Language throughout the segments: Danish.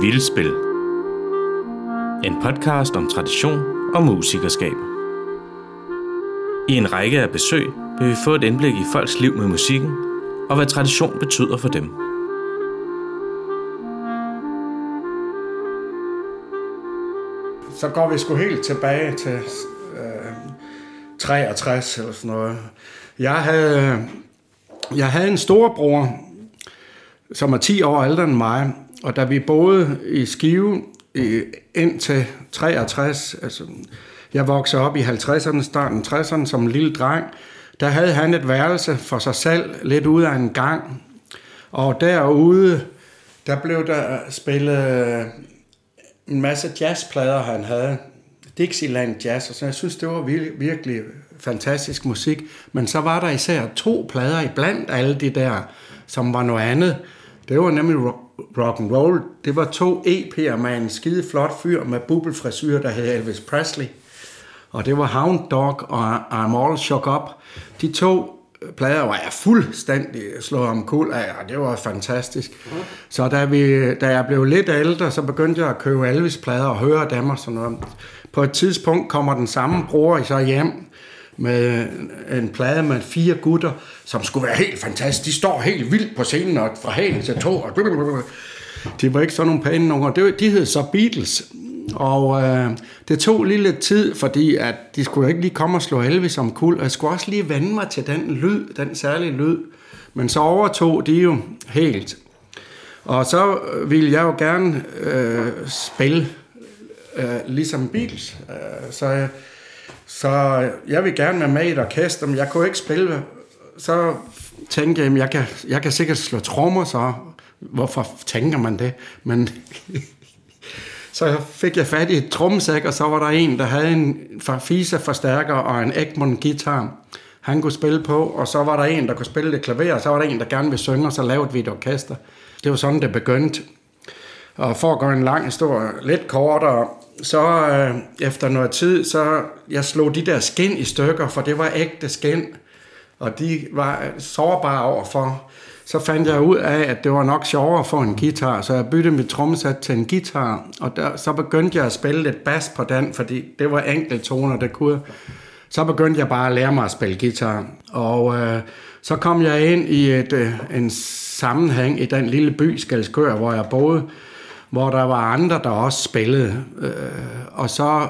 Vildspil. En podcast om tradition og musikerskab. I en række af besøg vil vi få et indblik i folks liv med musikken, og hvad tradition betyder for dem. Så går vi sgu helt tilbage til øh, 63 eller sådan noget. Jeg havde, jeg havde en storebror, som er 10 år ældre end mig, og da vi boede i Skive indtil 63, altså jeg voksede op i 50'erne, starten 60'erne som en lille dreng, der havde han et værelse for sig selv, lidt ude af en gang. Og derude, der blev der spillet en masse jazzplader, han havde. Dixieland Jazz, og så jeg synes, det var virkelig, virkelig fantastisk musik. Men så var der især to plader i blandt alle de der, som var noget andet. Det var nemlig rock and roll. Det var to EP'er med en skide flot fyr med bubbelfrisyr, der hed Elvis Presley. Og det var Hound Dog og I'm All Shook Up. De to plader var jeg fuldstændig slået om kul af, og det var fantastisk. Så da, vi, da jeg blev lidt ældre, så begyndte jeg at købe Elvis-plader og høre dem og sådan noget. På et tidspunkt kommer den samme bror så hjem med en plade med fire gutter, som skulle være helt fantastisk. De står helt vildt på scenen, og fra hæl til to. Og de var ikke sådan nogle pæne nogen. De hed så Beatles. Og øh, det tog lige lidt tid, fordi at de skulle ikke lige komme og slå Elvis om kul, og jeg skulle også lige vende mig til den lyd, den særlige lyd. Men så overtog de jo helt. Og så ville jeg jo gerne øh, spille øh, ligesom Beatles. Øh, så, så jeg vil gerne være med i et orkester, men jeg kunne ikke spille. Så tænkte jeg, jeg kan, jeg kan sikkert slå trommer, så hvorfor tænker man det? Men så fik jeg fat i et trommesæk, og så var der en, der havde en Fisa forstærker og en Egmont guitar. Han kunne spille på, og så var der en, der kunne spille det klaver, og så var der en, der gerne ville synge, og så lavede vi et orkester. Det var sådan, det begyndte. Og for at gøre en lang historie lidt kortere, så øh, efter noget tid, så jeg slog de der skin i stykker, for det var ægte skin, og de var sårbare overfor så fandt jeg ud af, at det var nok sjovere at få en guitar, så jeg byttede mit trommesæt til en guitar, og der, så begyndte jeg at spille lidt bas på den, fordi det var enkelte toner, der kunne. Så begyndte jeg bare at lære mig at spille guitar, og øh, så kom jeg ind i et, øh, en sammenhæng i den lille by, Skalskør, hvor jeg boede, hvor der var andre, der også spillede, øh, og så,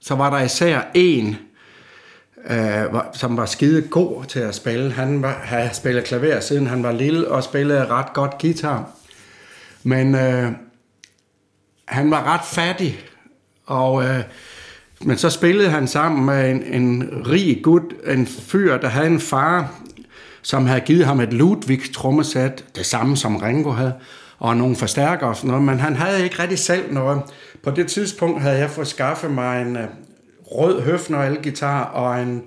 så var der især en, øh, som var skide god til at spille. Han var, havde spillet klaver siden han var lille og spillede ret godt guitar. Men øh, han var ret fattig, og, øh, men så spillede han sammen med en, en rig gut, en fyr, der havde en far, som havde givet ham et Ludwig trommesæt, det samme som Ringo havde, og nogle forstærkere og sådan noget, men han havde ikke rigtig selv noget. På det tidspunkt havde jeg fået skaffet mig en, øh, rød høfner elgitar og en,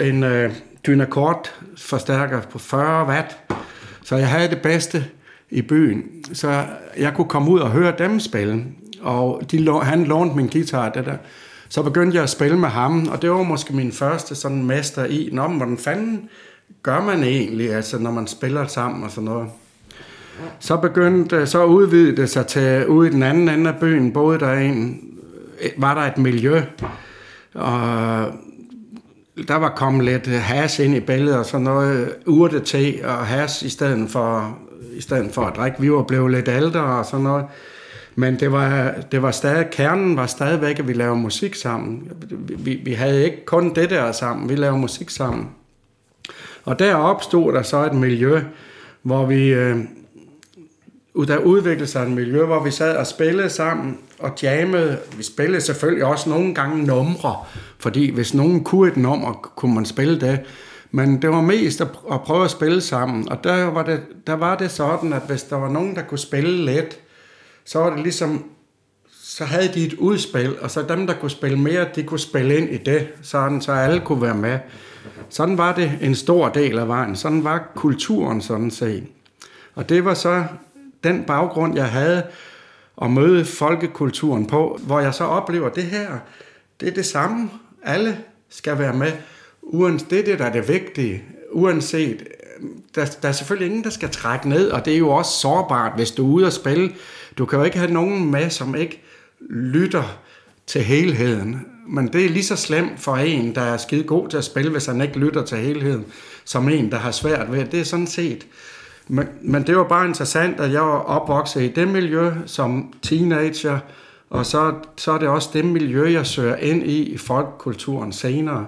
en øh, Dynacord forstærker på 40 watt. Så jeg havde det bedste i byen. Så jeg kunne komme ud og høre dem spille. Og de, han lånte min guitar, det der. Så begyndte jeg at spille med ham, og det var måske min første sådan mester i, Nå, hvordan fanden gør man egentlig, altså når man spiller sammen og sådan noget. Så begyndte, så udvidede det sig til ude i den anden ende af byen, både der en var der et miljø, og der var kommet lidt has ind i billedet, og sådan noget urte te og has i stedet for, i stedet for at drikke. Vi var blevet lidt ældre og sådan noget. Men det var, det var stadig, kernen var stadigvæk, at vi lavede musik sammen. Vi, vi havde ikke kun det der sammen, vi lavede musik sammen. Og der opstod der så et miljø, hvor vi, øh, der udviklede sig et miljø, hvor vi sad og spillede sammen og jammede. Vi spillede selvfølgelig også nogle gange numre, fordi hvis nogen kunne et nummer, kunne man spille det. Men det var mest at, prøve at spille sammen, og der var, det, der var det sådan, at hvis der var nogen, der kunne spille let, så var det ligesom, så havde de et udspil, og så dem, der kunne spille mere, de kunne spille ind i det, sådan, så alle kunne være med. Sådan var det en stor del af vejen. Sådan var kulturen sådan set. Og det var så den baggrund, jeg havde at møde folkekulturen på, hvor jeg så oplever, at det her, det er det samme. Alle skal være med. Uanset, det er det, der er det vigtige. Uanset, der, der er selvfølgelig ingen, der skal trække ned, og det er jo også sårbart, hvis du er ude og spille. Du kan jo ikke have nogen med, som ikke lytter til helheden. Men det er lige så slemt for en, der er skide god til at spille, hvis han ikke lytter til helheden, som en, der har svært ved. Det er sådan set. Men, men det var bare interessant, at jeg var opvokset i det miljø som teenager, og så, så er det også det miljø, jeg søger ind i i folkekulturen senere.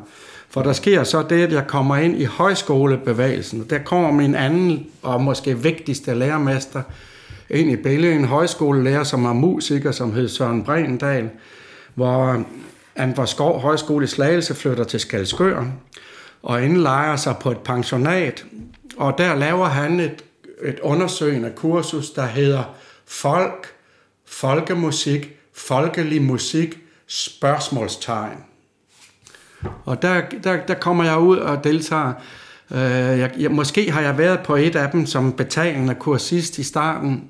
For der sker så det, at jeg kommer ind i højskolebevægelsen. Der kommer min anden og måske vigtigste lærermester ind i billedet. En højskolelærer, som er musiker, som hed Søren Brendal, hvor Anvar Skov Højskole i Slagelse flytter til Skalskør og indlejer sig på et pensionat. Og der laver han et, et undersøgende kursus, der hedder Folk, Folkemusik, Folkelig Musik, spørgsmålstegn. Og der, der, der kommer jeg ud og deltager. Øh, jeg, jeg, måske har jeg været på et af dem som betalende kursist i starten.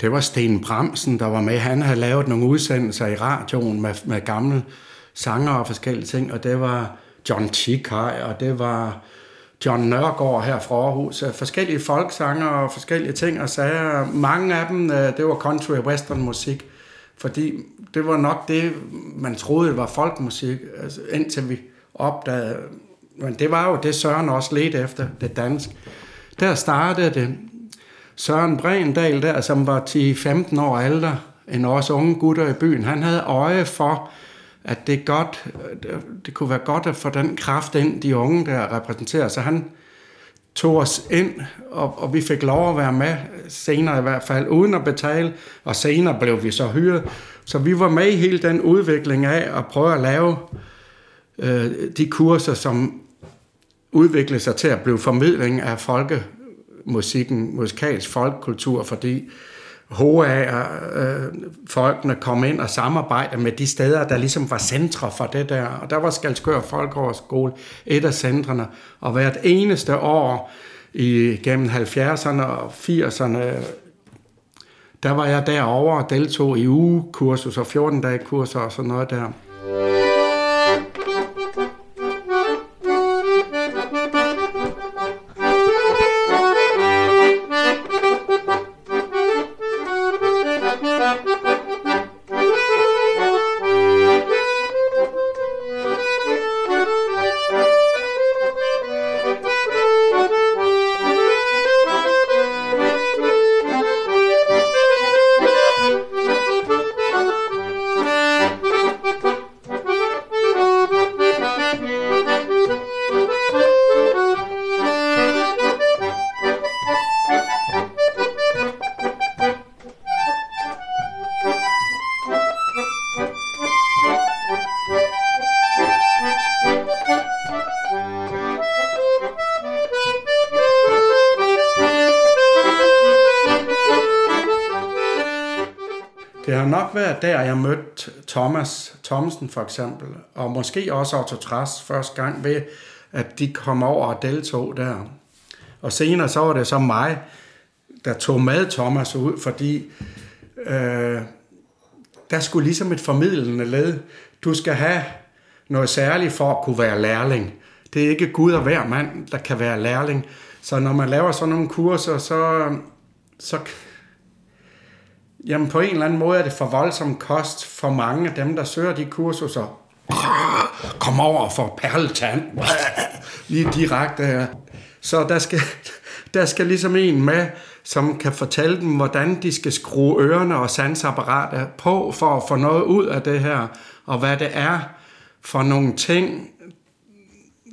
Det var Sten Bremsen, der var med. Han havde lavet nogle udsendelser i radioen med, med gamle sanger og forskellige ting, og det var John Chikai, og det var John Nørgaard her fra Aarhus. Øh, forskellige folksanger og forskellige ting og sager. Mange af dem, øh, det var country og western musik. Fordi det var nok det, man troede var folkmusik, altså, indtil vi opdagede. Men det var jo det, Søren også ledte efter, det dansk. Der startede det. Søren Brendal der, som var 10-15 år ældre end os unge gutter i byen, han havde øje for, at det, godt, det kunne være godt at få den kraft ind, de unge der repræsenterer. Så han tog os ind, og, og vi fik lov at være med, senere i hvert fald, uden at betale, og senere blev vi så hyret. Så vi var med i hele den udvikling af at prøve at lave øh, de kurser, som udviklede sig til at blive formidling af folkemusikken, musikalsk folkekultur, fordi HA-folkene øh, kom ind og samarbejdede med de steder, der ligesom var centre for det der. Og der var Skalskør Folkehøjskole et af centrene. Og hvert eneste år i gennem 70'erne og 80'erne, der var jeg derovre og deltog i ugekursus og 14-dage kurser og sådan noget der. Nok været der, jeg mødte Thomas Thomsen for eksempel, og måske også Otto Træs første gang ved, at de kom over og deltog der. Og senere så var det så mig, der tog med Thomas ud, fordi øh, der skulle ligesom et formidlende led. Du skal have noget særligt for at kunne være lærling. Det er ikke Gud og hver mand, der kan være lærling. Så når man laver sådan nogle kurser, så, så Jamen på en eller anden måde er det for voldsom kost for mange af dem, der søger de kurser. Kom over for perletand. Lige direkte her. Så der skal, der skal ligesom en med, som kan fortælle dem, hvordan de skal skrue ørerne og sansapparatet på, for at få noget ud af det her, og hvad det er for nogle ting,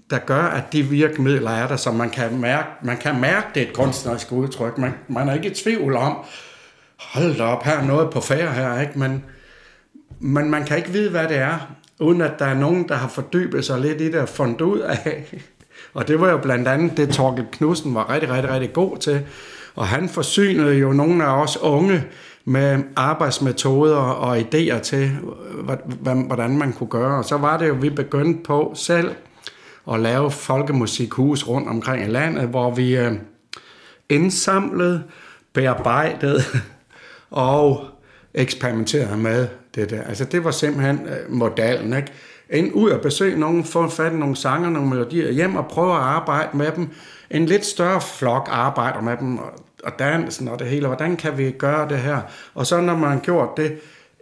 der gør, at de virkemidler er der, så man kan mærke, man kan mærke det et kunstnerisk udtryk. Man, man er ikke i tvivl om, hold da op, her er noget på færre her, ikke? Men, men man kan ikke vide, hvad det er, uden at der er nogen, der har fordybet sig lidt i det og fundet ud af. Og det var jo blandt andet det, Torkel Knudsen var rigtig, rigtig, rigtig god til. Og han forsynede jo nogle af os unge med arbejdsmetoder og idéer til, hvordan man kunne gøre. Og så var det jo, vi begyndte på selv at lave folkemusikhus rundt omkring i landet, hvor vi øh, indsamlede, bearbejdede og eksperimenterede med det der. Altså det var simpelthen øh, modellen, ikke? ind ud og besøge nogen, få fat i nogle sanger, nogle melodier hjem og prøve at arbejde med dem. En lidt større flok arbejder med dem, og, og dansen og det hele. Hvordan kan vi gøre det her? Og så når man har gjort det,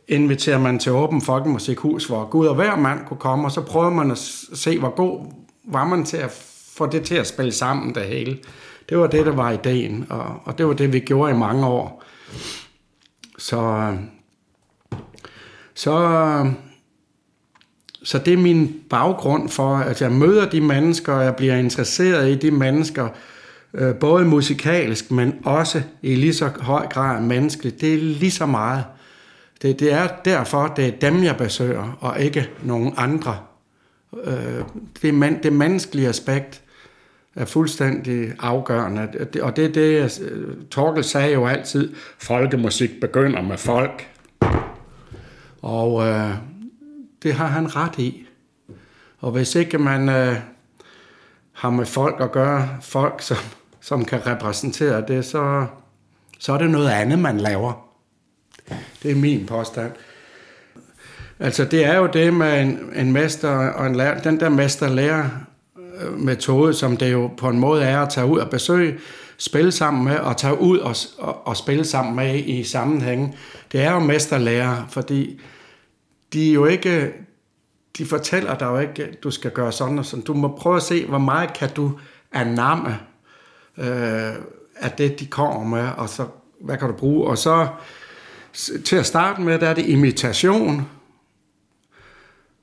inviterer man til åben folkemusikhus, hvor Gud og hver mand kunne komme, og så prøver man at se, hvor god var man til at få det til at spille sammen det hele. Det var det, der var ideen, og, og det var det, vi gjorde i mange år. Så, så, så det er min baggrund for, at jeg møder de mennesker, og jeg bliver interesseret i de mennesker, øh, både musikalsk, men også i lige så høj grad menneskeligt. Det er lige så meget. Det, det er derfor, det er dem, jeg besøger, og ikke nogen andre. Øh, det, man, det menneskelige aspekt er fuldstændig afgørende. Og det er det, øh, Torkel sagde jo altid, folkemusik begynder med folk. Og øh, det har han ret i. Og hvis ikke man øh, har med folk at gøre, folk som, som kan repræsentere det, så, så er det noget andet, man laver. Det er min påstand. Altså det er jo det med en, en mester og en lærer, den der mester-lærer metode, som det jo på en måde er at tage ud og besøge, spille sammen med og tage ud og, og, og spille sammen med i sammenhæng. Det er jo mesterlærer, fordi de jo ikke, de fortæller dig jo ikke, at du skal gøre sådan og sådan. Du må prøve at se, hvor meget kan du anamme øh, af det, de kommer med, og så hvad kan du bruge. Og så til at starte med, der er det imitation,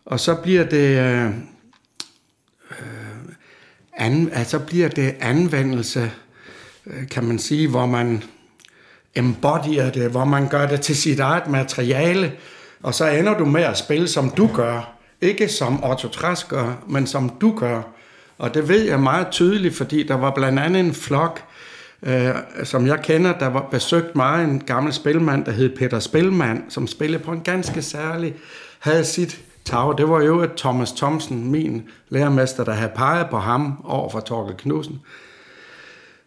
og så bliver det... Øh, an, altså bliver det anvendelse, øh, kan man sige, hvor man embodyer det, hvor man gør det til sit eget materiale, og så ender du med at spille, som du gør. Ikke som Otto Træs gør, men som du gør. Og det ved jeg meget tydeligt, fordi der var blandt andet en flok, øh, som jeg kender, der var besøgt mig, en gammel spilmand, der hed Peter Spilmand, som spillede på en ganske særlig, havde sit Tower, Det var jo at Thomas Thomsen, min lærermester, der havde peget på ham over for Torkel Knudsen,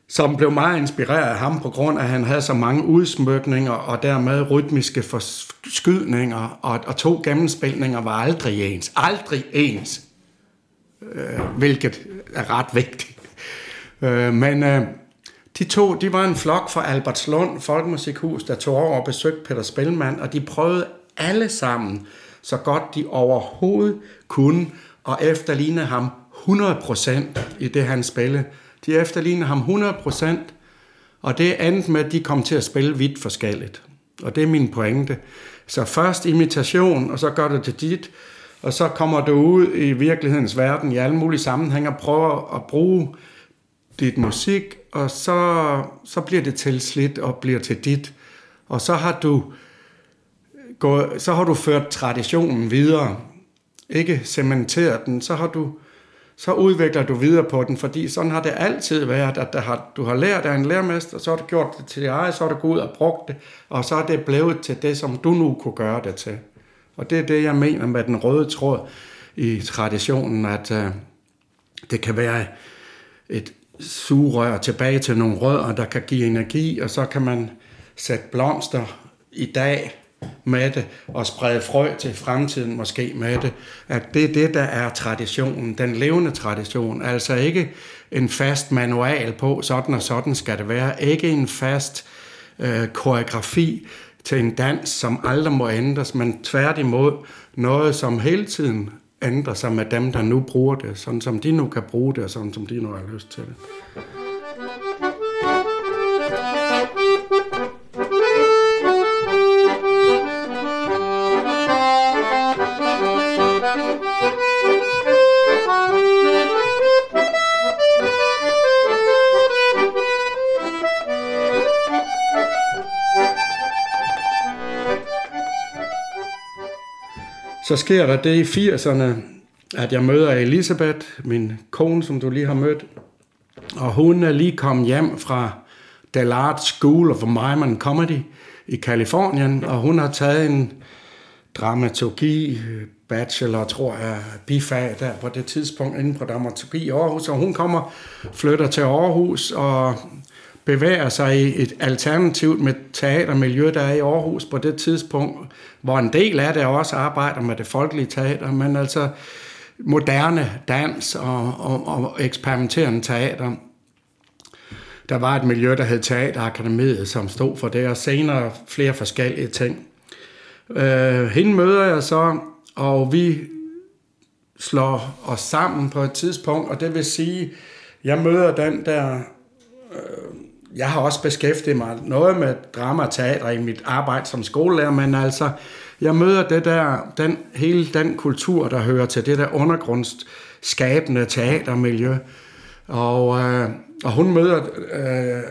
som blev meget inspireret af ham på grund af, at han havde så mange udsmykninger og dermed rytmiske forskydninger, og, og to gennemspilninger var aldrig ens. Aldrig ens. Øh, hvilket er ret vigtigt. Øh, men øh, de to, de var en flok fra Albertslund Folkemusikhus, der tog over og besøgte Peter Spelman, og de prøvede alle sammen så godt de overhovedet kunne, og efterligne ham 100% i det, han spillede. De efterlignede ham 100%, og det endte med, at de kom til at spille vidt forskelligt. Og det er min pointe. Så først imitation, og så gør du det dit, og så kommer du ud i virkelighedens verden i alle mulige sammenhænge og prøver at bruge dit musik, og så, så bliver det tilslidt og bliver til dit. Og så har du gået, så har du ført traditionen videre, ikke cementeret den, så har du så udvikler du videre på den, fordi sådan har det altid været, at der har, du har lært af en lærermester, så har du gjort det til dig, eget, så har du gået ud og brugt det, og så er det blevet til det, som du nu kunne gøre det til. Og det er det, jeg mener med den røde tråd i traditionen, at uh, det kan være et sugerør tilbage til nogle rødder, der kan give energi, og så kan man sætte blomster i dag med det, og sprede frø til fremtiden måske med det, at det er det, der er traditionen, den levende tradition, altså ikke en fast manual på, sådan og sådan skal det være, ikke en fast øh, koreografi til en dans, som aldrig må ændres, men tværtimod noget, som hele tiden ændrer sig med dem, der nu bruger det, sådan som de nu kan bruge det, og sådan som de nu har lyst til det. Så sker der det i 80'erne, at jeg møder Elisabeth, min kone, som du lige har mødt. Og hun er lige kommet hjem fra Dallard School of Mime and Comedy i Kalifornien, og hun har taget en dramaturgi bachelor, tror jeg, bifag der på det tidspunkt inden på dramaturgi i Aarhus, og hun kommer, flytter til Aarhus og bevæger sig i et alternativt med teatermiljø, der er i Aarhus på det tidspunkt, hvor en del af det også arbejder med det folkelige teater, men altså moderne dans og, og, og eksperimenterende teater. Der var et miljø, der hed Teaterakademiet, som stod for det, og senere flere forskellige ting. Øh, hende møder jeg så, og vi slår os sammen på et tidspunkt, og det vil sige, jeg møder den der... Øh, jeg har også beskæftiget mig noget med drama og teater i mit arbejde som skolelærer, men altså, jeg møder det der, den, hele den kultur, der hører til det der undergrundsskabende teatermiljø. Og, øh, og hun møder øh,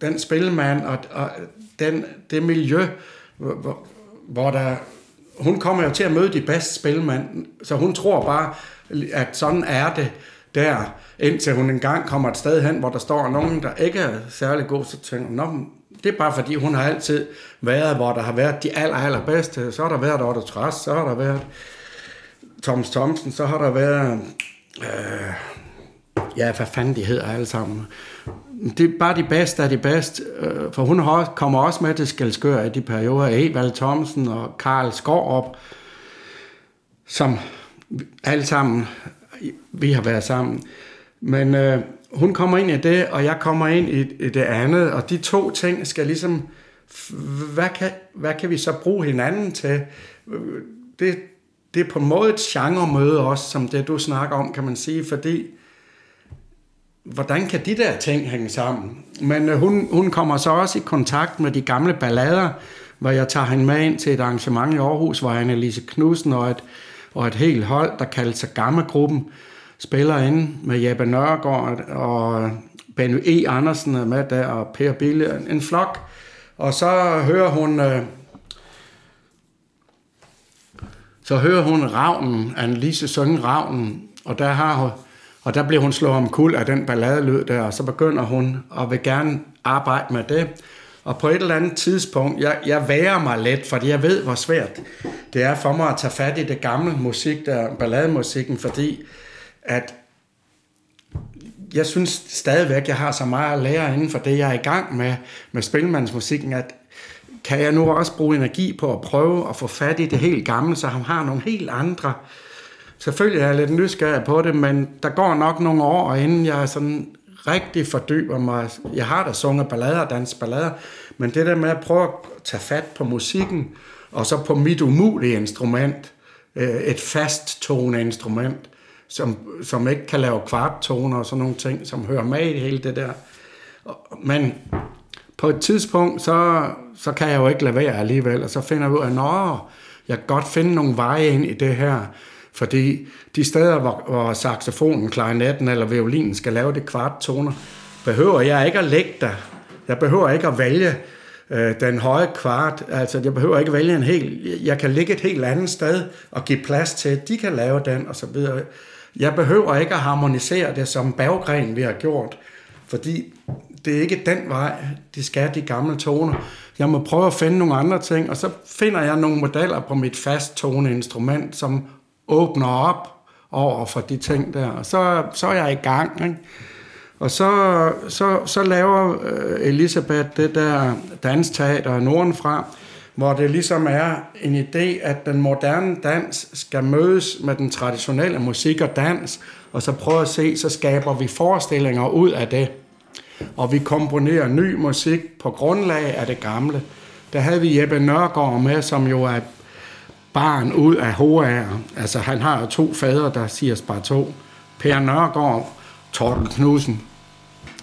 den spilmand og, og den, det miljø, hvor, hvor der... Hun kommer jo til at møde de bedste spilmænd, så hun tror bare, at sådan er det der, indtil hun engang kommer et sted hen, hvor der står nogen, der ikke er særlig god, så tænker hun, det er bare fordi, hun har altid været, hvor der har været de aller, allerbedste. Så har der været Otto Træs, så har der været Thomas Thomsen, så har der været... Øh, ja, hvad fanden de hedder alle sammen. Det er bare de bedste af de bedste, øh, for hun har, kommer også med til Skelskør i de perioder. Evald Thomsen og Karl Skorup, som alle sammen, vi har været sammen. Men øh, hun kommer ind i det, og jeg kommer ind i, i det andet, og de to ting skal ligesom, hvad kan, hvad kan vi så bruge hinanden til? Det, det er på en måde et genremøde også, som det du snakker om, kan man sige, fordi hvordan kan de der ting hænge sammen? Men øh, hun, hun kommer så også i kontakt med de gamle ballader, hvor jeg tager hende med ind til et arrangement i Aarhus, hvor Annelise Knudsen og et, og et helt hold, der kaldte sig Gammelgruppen, spiller inde med Jeppe Nørgaard og Benny E. Andersen er med der, og Per Bille, en flok. Og så hører hun... Øh, så hører hun Ravnen, Annelise synge Ravnen, og der har hun, og der bliver hun slået om kul af den balladelød der, og så begynder hun at vil gerne arbejde med det. Og på et eller andet tidspunkt, jeg, jeg værer mig lidt, fordi jeg ved, hvor svært det er for mig at tage fat i det gamle musik, der ballademusikken, fordi at jeg synes stadigvæk, jeg har så meget at lære inden for det, jeg er i gang med, med spilmandsmusikken, at kan jeg nu også bruge energi på at prøve at få fat i det helt gamle, så han har nogle helt andre. Selvfølgelig er jeg lidt nysgerrig på det, men der går nok nogle år, inden jeg sådan rigtig fordyber mig. Jeg har da sunget ballader, dans ballader, men det der med at prøve at tage fat på musikken, og så på mit umulige instrument, øh, et fast tone instrument, som, som ikke kan lave kvarttoner og sådan nogle ting, som hører med i hele det der. Men på et tidspunkt, så, så kan jeg jo ikke lade være alligevel, og så finder jeg ud af, at jeg kan godt finde nogle veje ind i det her, fordi de steder, hvor, hvor saxofonen, klarinetten eller violinen skal lave det kvarttoner, behøver jeg ikke at lægge der. Jeg behøver ikke at vælge øh, den høje kvart. Altså, jeg behøver ikke vælge en helt... Jeg kan ligge et helt andet sted og give plads til, at de kan lave den, og så videre. Jeg behøver ikke at harmonisere det som baggren, vi har gjort, fordi det er ikke den vej, de skal, de gamle toner. Jeg må prøve at finde nogle andre ting, og så finder jeg nogle modeller på mit fast toneinstrument, som åbner op over for de ting der, og så, så er jeg i gang. Ikke? Og så, så, så laver øh, Elisabeth det der dansteater Nordenfra, hvor det ligesom er en idé, at den moderne dans skal mødes med den traditionelle musik og dans, og så prøve at se, så skaber vi forestillinger ud af det. Og vi komponerer ny musik på grundlag af det gamle. Der havde vi Jeppe Nørgaard med, som jo er barn ud af HR. Altså han har jo to fædre, der siger bare to. Per Nørgaard, Torben Knudsen,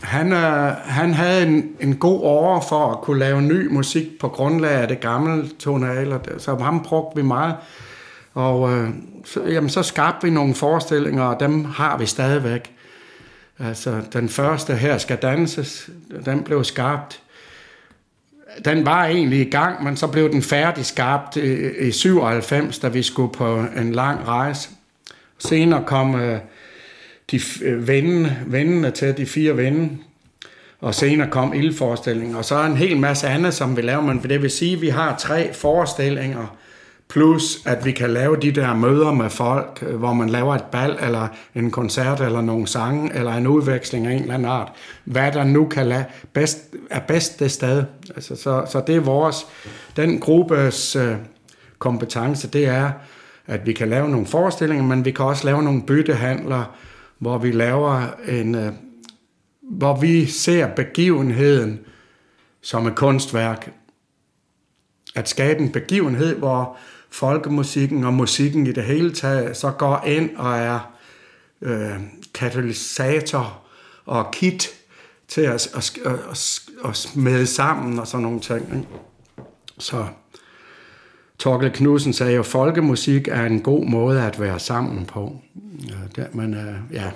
han, øh, han havde en, en god år for at kunne lave ny musik på grundlag af det gamle tonaler, så ham brugte vi meget. Og øh, så, jamen, så skabte vi nogle forestillinger, og dem har vi stadigvæk. Altså, den første her skal danses, den blev skabt. Den var egentlig i gang, men så blev den færdig skabt i, i 97, da vi skulle på en lang rejse. Senere kom øh, de øh, vennene, vennene til, de fire venne, og senere kom ildforestillingen, og så er en hel masse andet, som vi laver, men det vil sige, at vi har tre forestillinger Plus, at vi kan lave de der møder med folk, øh, hvor man laver et bal, eller en koncert, eller nogle sange, eller en udveksling af en eller anden art. Hvad der nu kan lade bedst, er bedst det sted. Altså, så, så det er vores, den gruppes øh, kompetence, det er, at vi kan lave nogle forestillinger, men vi kan også lave nogle byttehandler, hvor vi laver en, øh, hvor vi ser begivenheden som et kunstværk. At skabe en begivenhed, hvor folkemusikken og musikken i det hele taget så går ind og er øh, katalysator og kit til at, at, at, at, smede sammen og sådan nogle ting. Ikke? Så Torkel Knudsen sagde jo, at folkemusik er en god måde at være sammen på. Ja, der, men, øh, ja.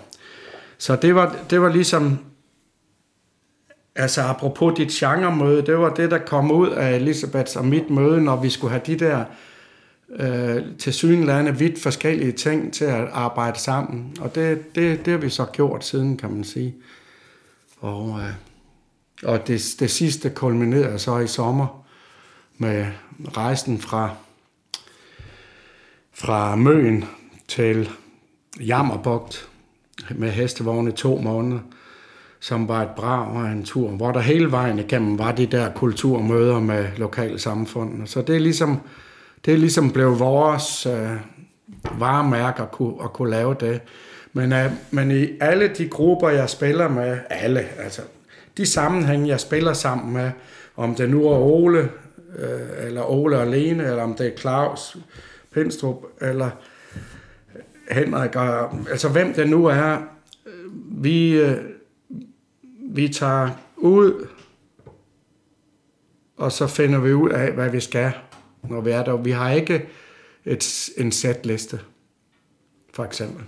Så det var, det var ligesom, altså apropos dit genremøde, det var det, der kom ud af Elisabeths og mit møde, når vi skulle have de der øh, til synlande vidt forskellige ting til at arbejde sammen. Og det, det, det har vi så gjort siden, kan man sige. Og, øh, og det, det sidste kulminerede så i sommer med rejsen fra, fra Møen til Jammerbugt med hestevogne to måneder, som var et brag og en tur, hvor der hele vejen igennem var de der kulturmøder med lokale samfund. Så det er ligesom, det er ligesom blev vores øh, varemærke at kunne, at kunne lave det. Men, øh, men i alle de grupper, jeg spiller med, alle, altså de sammenhænge, jeg spiller sammen med, om det nu er Ole, øh, eller Ole alene, eller om det er Claus Pindstrup, eller Henrik, og, altså hvem det nu er, vi, øh, vi tager ud, og så finder vi ud af, hvad vi skal, når vi er der. Vi har ikke et, en sætliste, for eksempel.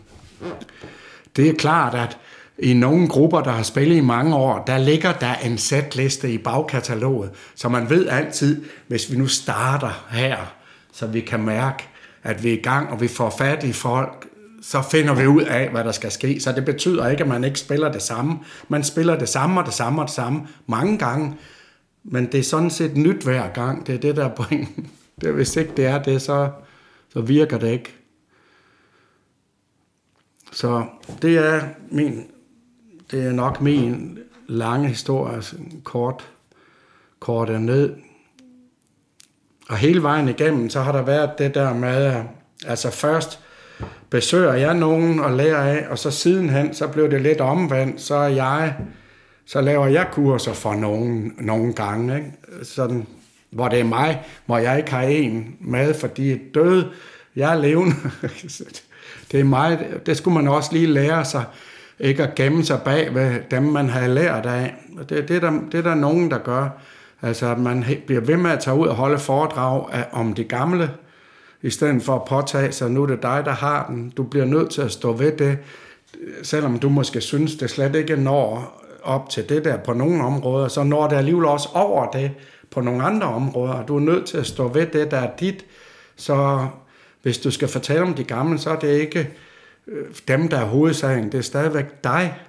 Det er klart, at i nogle grupper, der har spillet i mange år, der ligger der en sætliste i bagkataloget, så man ved altid, hvis vi nu starter her, så vi kan mærke, at vi er i gang, og vi får fat i folk, så finder vi ud af, hvad der skal ske. Så det betyder ikke, at man ikke spiller det samme. Man spiller det samme og det samme og det samme mange gange, men det er sådan set nyt hver gang. Det er det, der er pointen. Det, hvis ikke det er det, så, så virker det ikke. Så det er min det er nok min lange historie, altså kort, kort er ned. Og hele vejen igennem, så har der været det der med, altså først besøger jeg nogen og lærer af, og så sidenhen, så blev det lidt omvendt, så er jeg, så laver jeg kurser for nogen, nogle gange, ikke? Sådan, hvor det er mig, hvor jeg ikke har en med, fordi død, jeg er levende. det er mig, det skulle man også lige lære sig, ikke at gemme sig bag ved dem, man har lært af. Det, det, er der, det er der nogen, der gør. Altså, at man bliver ved med at tage ud og holde foredrag af, om det gamle, i stedet for at påtage sig, nu er det dig, der har den. Du bliver nødt til at stå ved det, selvom du måske synes, det slet ikke når op til det der på nogle områder, så når det alligevel også over det på nogle andre områder. Du er nødt til at stå ved det, der er dit. Så hvis du skal fortælle om de gamle, så er det ikke Øh, dem, der er hovedsagen. Det er stadigvæk dig.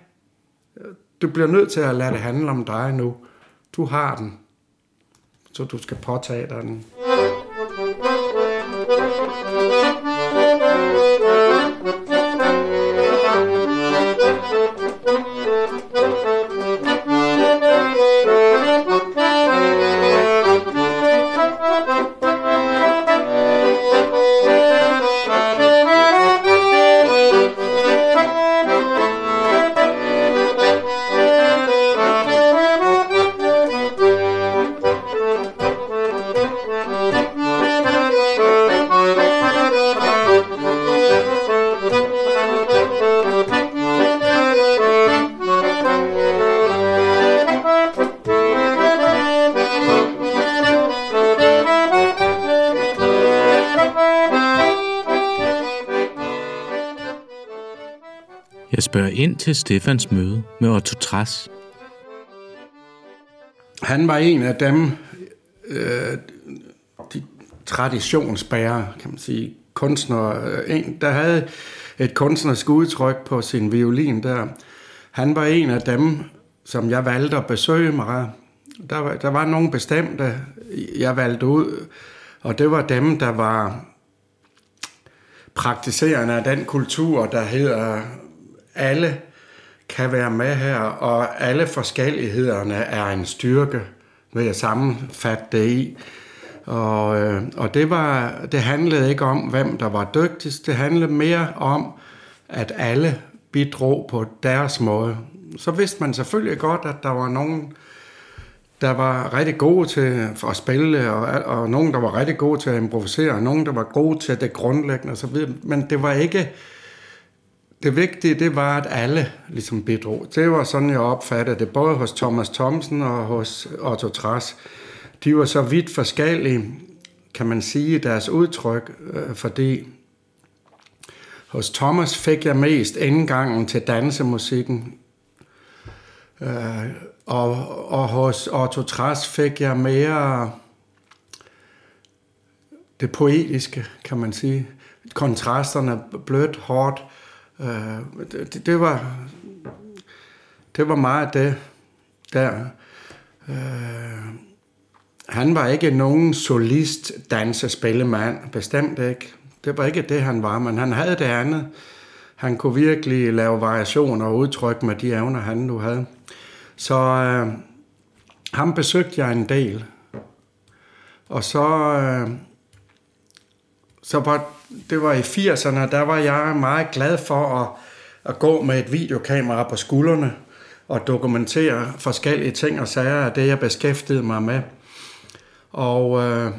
Du bliver nødt til at lade det handle om dig nu. Du har den, så du skal påtage dig den. Mm. Ind til Stefans møde med Otto Tras. Han var en af dem, øh, de traditionsbærere, kan man sige, kunstner, øh, en, der havde et kunstnerisk udtryk på sin violin der. Han var en af dem, som jeg valgte at besøge mig. Der var, der var nogle bestemte, jeg valgte ud, Og det var dem, der var praktiserende af den kultur, der hedder, alle kan være med her, og alle forskellighederne er en styrke, vil jeg sammenfatte det i. Og, øh, og det, var, det handlede ikke om, hvem der var dygtigst, det handlede mere om, at alle bidrog på deres måde. Så vidste man selvfølgelig godt, at der var nogen, der var rigtig gode til at spille, og, og nogen, der var rigtig gode til at improvisere, og nogen, der var gode til det grundlæggende osv. Men det var ikke... Det vigtige, det var, at alle ligesom bidrog. Det var sådan, jeg opfattede det, både hos Thomas Thomsen og hos Otto Tras. De var så vidt forskellige, kan man sige, deres udtryk, øh, fordi hos Thomas fik jeg mest indgangen til dansemusikken, øh, og, og hos Otto Tras fik jeg mere det poetiske, kan man sige. Kontrasterne blødt, hårdt. Øh, Øh, det, det, var, det var meget det der. Øh, han var ikke nogen solist danser, spillemand, bestemt ikke. Det var ikke det, han var, men han havde det andet. Han kunne virkelig lave variationer og udtryk med de evner, han nu havde. Så øh, ham besøgte jeg en del. Og så, øh, så var, det var i 80'erne, der var jeg meget glad for at, at gå med et videokamera på skuldrene og dokumentere forskellige ting og sager af det, jeg beskæftigede mig med. Og øh,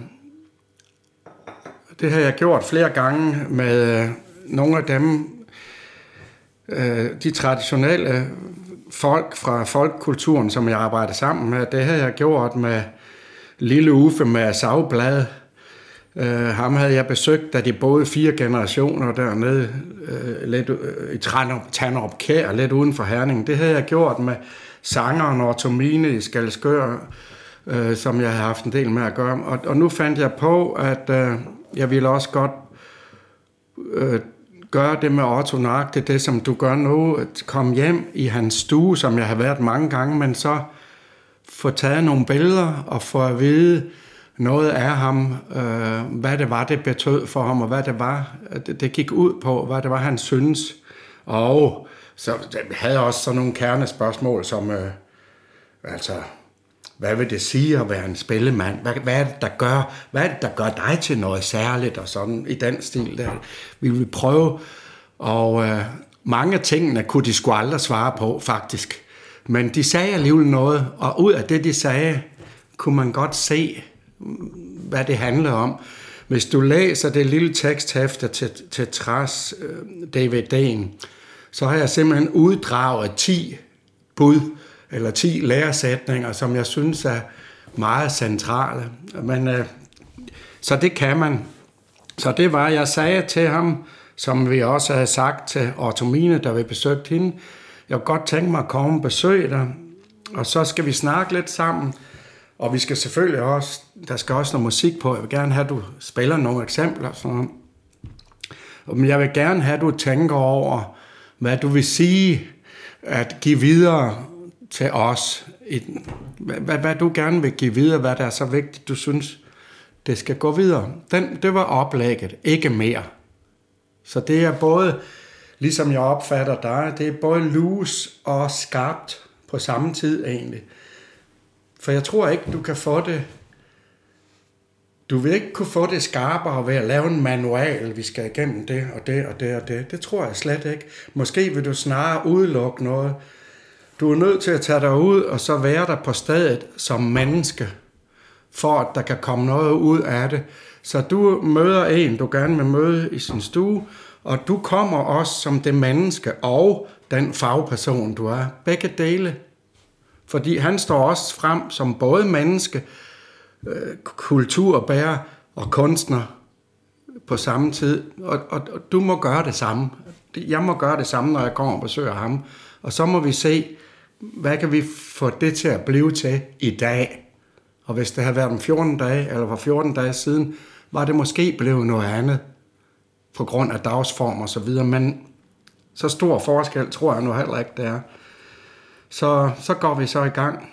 det har jeg gjort flere gange med øh, nogle af dem, øh, de traditionelle folk fra folkkulturen, som jeg arbejder sammen med. Det har jeg gjort med Lille Uffe med Savblad. Uh, ham havde jeg besøgt, da de boede fire generationer dernede, uh, lidt uh, i Tanderup Kær, lidt uden for Herning. Det havde jeg gjort med sangeren og Tomine i Skalskør, uh, som jeg havde haft en del med at gøre. Og, og nu fandt jeg på, at uh, jeg ville også godt uh, gøre det med Otto nøjagtigt, det som du gør nu, at komme hjem i hans stue, som jeg har været mange gange, men så få taget nogle billeder og få at vide noget af ham, øh, hvad det var, det betød for ham, og hvad det var, det, det gik ud på, hvad det var, han synes. Og så havde jeg også sådan nogle kernespørgsmål, som øh, altså, hvad vil det sige at være en spillemand? Hvad, hvad er det, der gør, hvad er det, der gør dig til noget særligt og sådan i den stil der? Vi vil prøve, og øh, mange af tingene kunne de sgu aldrig svare på, faktisk. Men de sagde alligevel noget, og ud af det, de sagde, kunne man godt se, hvad det handler om. Hvis du læser det lille teksthæfte til, til Træs øh, DVD'en, så har jeg simpelthen uddraget 10 bud, eller 10 læresætninger, som jeg synes er meget centrale. Men, øh, så det kan man. Så det var, jeg sagde til ham, som vi også havde sagt til Ottomine, da vi besøgte hende, jeg kunne godt tænke mig at komme og besøge dig, og så skal vi snakke lidt sammen. Og vi skal selvfølgelig også, der skal også noget musik på. Jeg vil gerne have, at du spiller nogle eksempler. Sådan. Men jeg vil gerne have, at du tænker over, hvad du vil sige at give videre til os. Hvad, hvad du gerne vil give videre, hvad der er så vigtigt, du synes, det skal gå videre. Den, det var oplægget, ikke mere. Så det er både, ligesom jeg opfatter dig, det er både loose og skarpt på samme tid egentlig. For jeg tror ikke, du kan få det du vil ikke kunne få det skarpere ved at lave en manual, vi skal igennem det og det og det og det. Det tror jeg slet ikke. Måske vil du snarere udelukke noget. Du er nødt til at tage dig ud og så være der på stedet som menneske, for at der kan komme noget ud af det. Så du møder en, du gerne vil møde i sin stue, og du kommer også som det menneske og den fagperson, du er. Begge dele. Fordi han står også frem som både menneske, øh, kulturbærer og kunstner på samme tid. Og, og, og du må gøre det samme. Jeg må gøre det samme, når jeg kommer og besøger ham. Og så må vi se, hvad kan vi få det til at blive til i dag? Og hvis det havde været om 14 dage, eller for 14 dage siden, var det måske blevet noget andet på grund af dagsform og så videre, men så stor forskel tror jeg nu heller ikke, det er. Så, så går vi så i gang.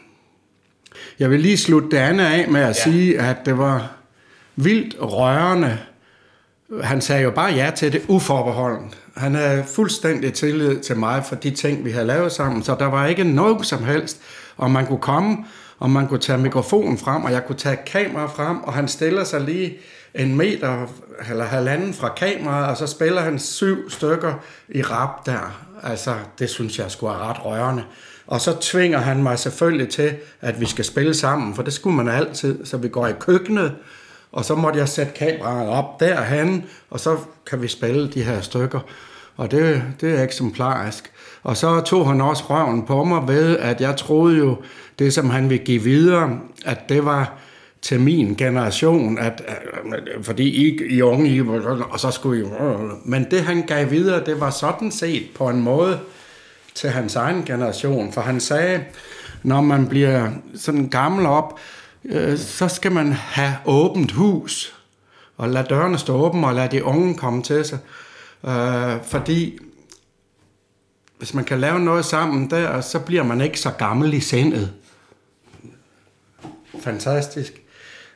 Jeg vil lige slutte det andet af med at ja. sige, at det var vildt rørende. Han sagde jo bare ja til det uforbeholdent. Han havde fuldstændig tillid til mig for de ting, vi havde lavet sammen, så der var ikke noget som helst. Og man kunne komme, og man kunne tage mikrofonen frem, og jeg kunne tage kamera frem, og han stiller sig lige en meter eller halvanden fra kameraet, og så spiller han syv stykker i rap der. Altså, det synes jeg skulle være ret rørende. Og så tvinger han mig selvfølgelig til, at vi skal spille sammen, for det skulle man altid. Så vi går i køkkenet, og så måtte jeg sætte kameraet op derhen, og så kan vi spille de her stykker. Og det, det er eksemplarisk. Og så tog han også røven på mig ved, at jeg troede jo, det som han ville give videre, at det var til min generation, at, øh, fordi I, I unge, I, og så skulle I... Men det han gav videre, det var sådan set på en måde til hans egen generation, for han sagde, når man bliver sådan gammel op, øh, så skal man have åbent hus, og lade dørene stå åbne, og lade de unge komme til sig. Øh, fordi hvis man kan lave noget sammen der, så bliver man ikke så gammel i sindet. Fantastisk.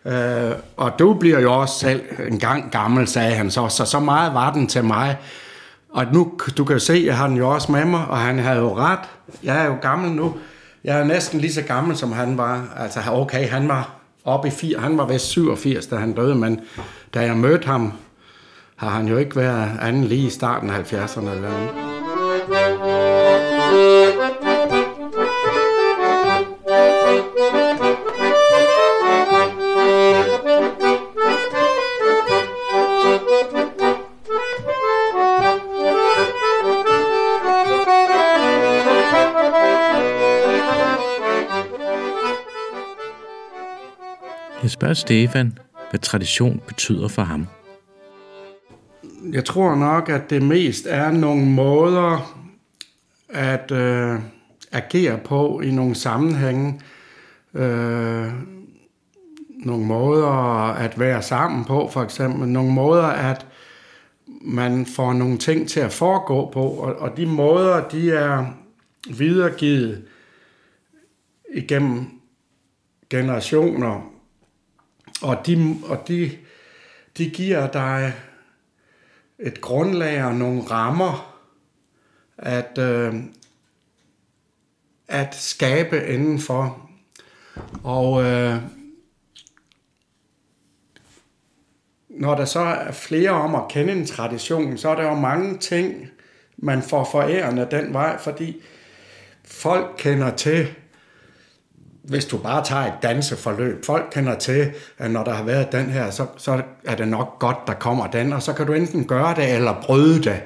Øh, og du bliver jo også selv en gang gammel, sagde han så. Så så meget var den til mig. Og nu, du kan jo se, jeg har den jo også med mig, og han havde jo ret. Jeg er jo gammel nu. Jeg er næsten lige så gammel, som han var. Altså, okay, han var oppe i 4, han var vist 87, da han døde, men da jeg mødte ham, har han jo ikke været anden lige i starten af 70'erne eller noget. Jeg spørger Stefan, hvad tradition betyder for ham. Jeg tror nok, at det mest er nogle måder at øh, agere på i nogle sammenhænge. Øh, nogle måder at være sammen på, for eksempel. Nogle måder, at man får nogle ting til at foregå på, og, og de måder, de er videregivet igennem generationer og de, og de, de giver dig et grundlag og nogle rammer at, øh, at skabe indenfor. Og øh, når der så er flere om at kende en tradition, så er der jo mange ting, man får forærende den vej, fordi folk kender til hvis du bare tager et danseforløb, folk kender til, at når der har været den her, så, så er det nok godt, der kommer den, og så kan du enten gøre det eller bryde det.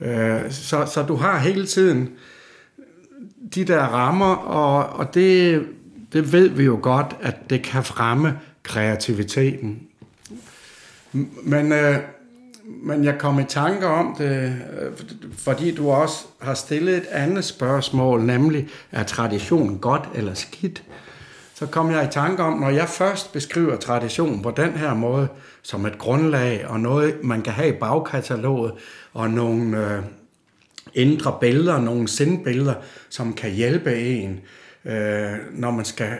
Øh, så, så du har hele tiden de der rammer, og, og det, det ved vi jo godt, at det kan fremme kreativiteten. Men, øh, men jeg kom i tanke om det, øh, fordi du også har stillet et andet spørgsmål, nemlig er tradition godt eller skidt? Så kom jeg i tanke om, når jeg først beskriver tradition på den her måde, som et grundlag og noget, man kan have i bagkataloget, og nogle øh, indre billeder, nogle sindbilleder, som kan hjælpe en, øh, når man skal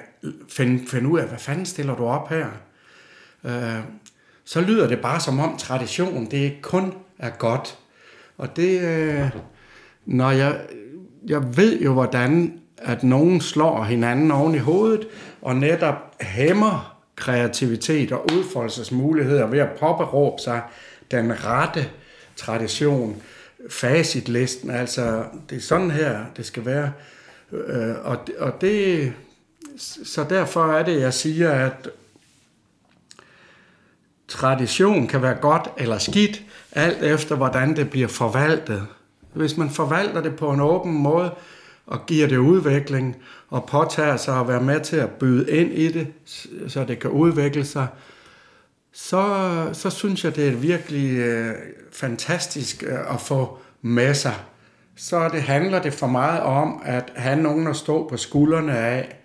finde, finde ud af, hvad fanden stiller du op her? Øh, så lyder det bare som om tradition, det kun er godt. Og det, øh, når jeg, jeg ved jo, hvordan at nogen slår hinanden oven i hovedet, og netop hæmmer kreativitet og udfoldelsesmuligheder ved at påberåbe sig den rette tradition, facitlisten, altså det er sådan her, det skal være. Øh, og, og det, så derfor er det, jeg siger, at tradition kan være godt eller skidt, alt efter hvordan det bliver forvaltet. Hvis man forvalter det på en åben måde, og giver det udvikling, og påtager sig at være med til at byde ind i det, så det kan udvikle sig, så, så synes jeg, det er virkelig øh, fantastisk øh, at få med sig. Så det handler det for meget om at have nogen at stå på skuldrene af.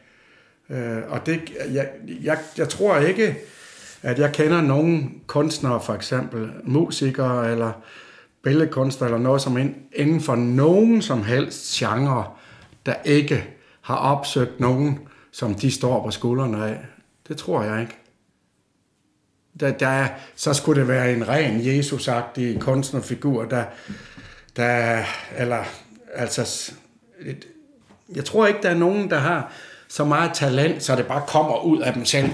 Øh, og det, jeg, jeg, jeg tror ikke, at jeg kender nogle kunstnere, for eksempel musikere eller billedkunstnere eller noget som inden for nogen som helst genre, der ikke har opsøgt nogen, som de står på skuldrene af. Det tror jeg ikke. Der, der, så skulle det være en ren Jesusagtig kunstnerfigur, der, der eller altså, et, jeg tror ikke, der er nogen, der har så meget talent, så det bare kommer ud af dem selv.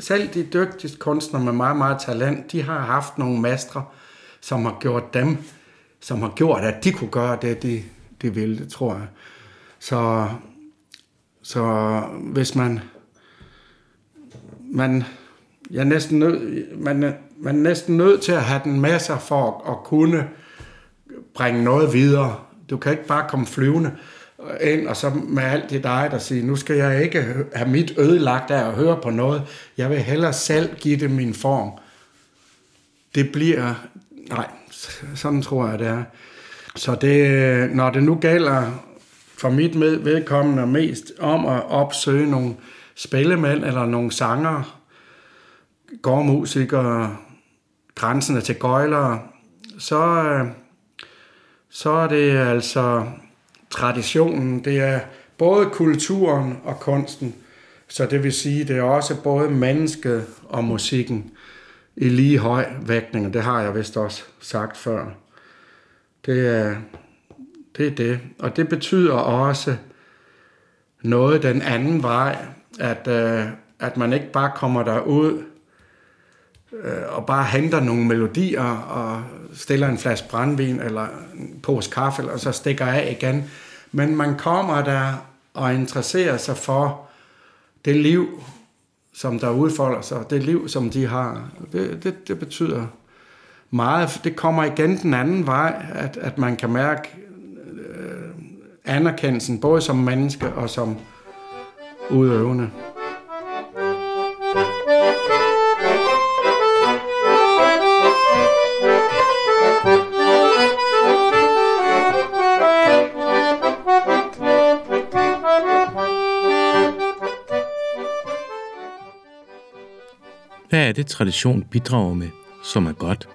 Selv de dygtigste kunstnere med meget, meget talent, de har haft nogle mestre, som har gjort dem, som har gjort, at de kunne gøre det, de, de ville, tror jeg. Så, så hvis man, man, jeg er næsten nød, man, man er næsten nødt til at have den med sig for at, at kunne bringe noget videre. Du kan ikke bare komme flyvende ind, og så med alt det dig, der siger, nu skal jeg ikke have mit ødelagt af at høre på noget. Jeg vil hellere selv give det min form. Det bliver... Nej, sådan tror jeg, det er. Så det, når det nu gælder for mit med vedkommende mest om at opsøge nogle spillemænd eller nogle sanger, gårdmusikere, grænsende til gøjlere, så, øh, så er det altså traditionen, det er både kulturen og kunsten, så det vil sige, det er også både mennesket og musikken i lige høj vægtning, og det har jeg vist også sagt før. Det er det, er det. og det betyder også noget den anden vej, at, øh, at man ikke bare kommer derud øh, og bare henter nogle melodier og stiller en flaske brandvin eller en pose kaffe, og så stikker af igen. Men man kommer der og interesserer sig for det liv, som der udfolder sig, det liv, som de har. Det, det, det betyder meget. Det kommer igen den anden vej, at, at man kan mærke øh, anerkendelsen, både som menneske og som udøvende. Hvad er det, tradition bidrager med, som er godt?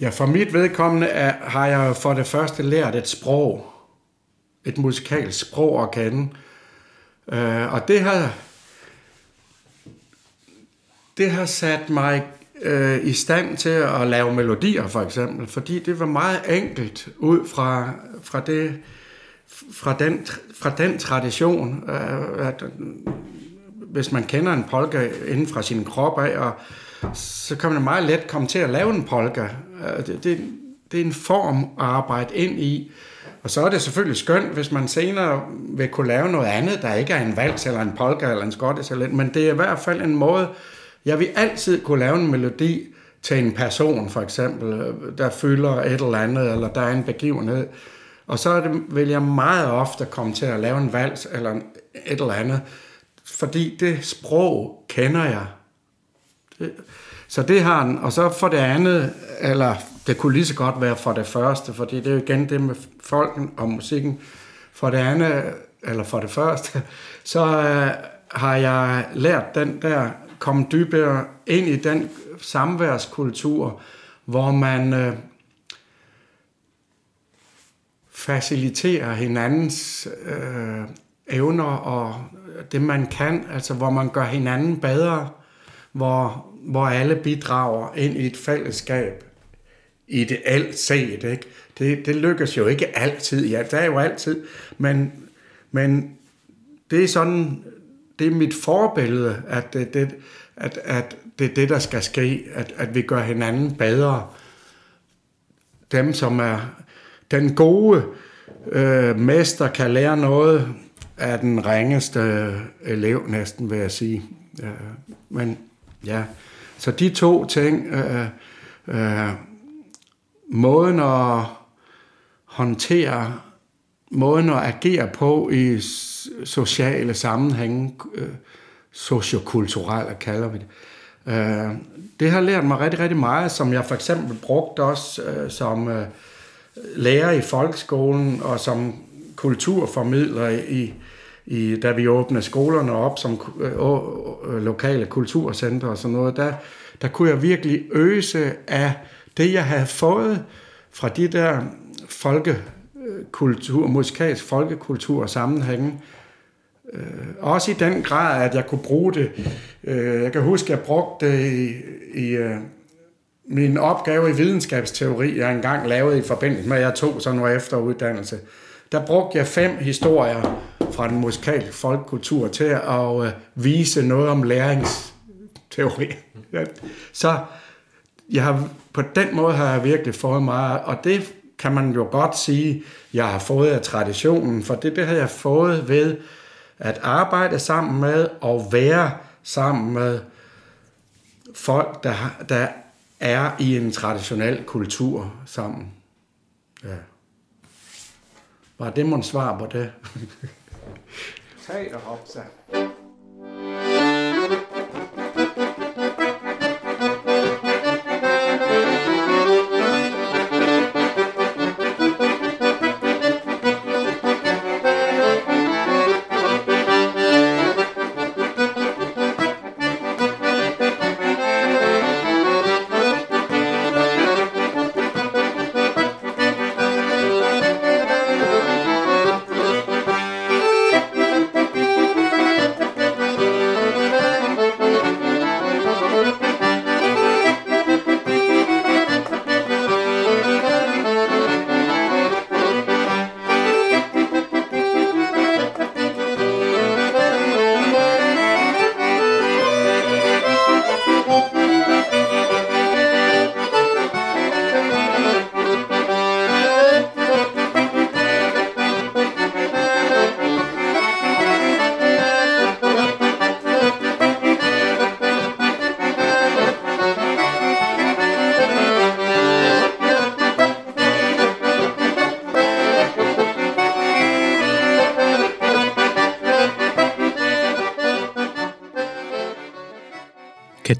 Ja, for mit vedkommende er, har jeg for det første lært et sprog et musikalsk sprog at kende. Øh, og det har, det har sat mig øh, i stand til at lave melodier, for eksempel, fordi det var meget enkelt ud fra, fra, det, fra, den, fra den tradition, øh, at hvis man kender en polka inden fra sin krop af, og så kan man meget let komme til at lave en polka. Øh, det, det, det er en form at arbejde ind i, og så er det selvfølgelig skønt, hvis man senere vil kunne lave noget andet, der ikke er en vals eller en polka eller en skottis, men det er i hvert fald en måde, jeg vil altid kunne lave en melodi til en person, for eksempel, der fylder et eller andet, eller der er en begivenhed. Og så det, vil jeg meget ofte komme til at lave en vals eller et eller andet, fordi det sprog kender jeg. Det, så det har den. Og så for det andet, eller det kunne lige så godt være for det første, fordi det er jo igen det med folken og musikken. For det andet, eller for det første, så øh, har jeg lært den der, komme dybere ind i den samværskultur, hvor man øh, faciliterer hinandens øh, evner og det man kan, altså hvor man gør hinanden bedre, hvor, hvor alle bidrager ind i et fællesskab ideelt set. Ikke? Det, det lykkes jo ikke altid. Ja, det er jo altid. Men, men det er sådan, det er mit forbillede, at det, det, at, at det er det, der skal ske, at, at vi gør hinanden bedre. Dem, som er den gode øh, mester, kan lære noget af den ringeste elev, næsten vil jeg sige. Øh, men ja, så de to ting, øh, øh, måden at håndtere, måden at agere på i sociale sammenhænge, øh, sociokulturelle kalder vi det, øh, det har lært mig rigtig, rigtig meget, som jeg for eksempel brugte også øh, som øh, lærer i folkeskolen, og som kulturformidler i, i, da vi åbnede skolerne op som øh, øh, lokale kulturcentre og sådan noget, der, der kunne jeg virkelig øse af det, jeg havde fået fra de der folkekultur, musikalsk folkekultur sammenhænge. Øh, også i den grad, at jeg kunne bruge det. Øh, jeg kan huske, at jeg brugte det i, i øh, min opgave i videnskabsteori, jeg engang lavede i forbindelse med, at jeg tog sådan noget efteruddannelse. Der brugte jeg fem historier fra den musikalske folkekultur til at øh, vise noget om læringsteori. Så jeg har, på den måde har jeg virkelig fået meget, og det kan man jo godt sige, jeg har fået af traditionen, for det, det har jeg fået ved at arbejde sammen med og være sammen med folk, der, der er i en traditionel kultur sammen. Ja. Var det mon svar på det? Tag og hopsa.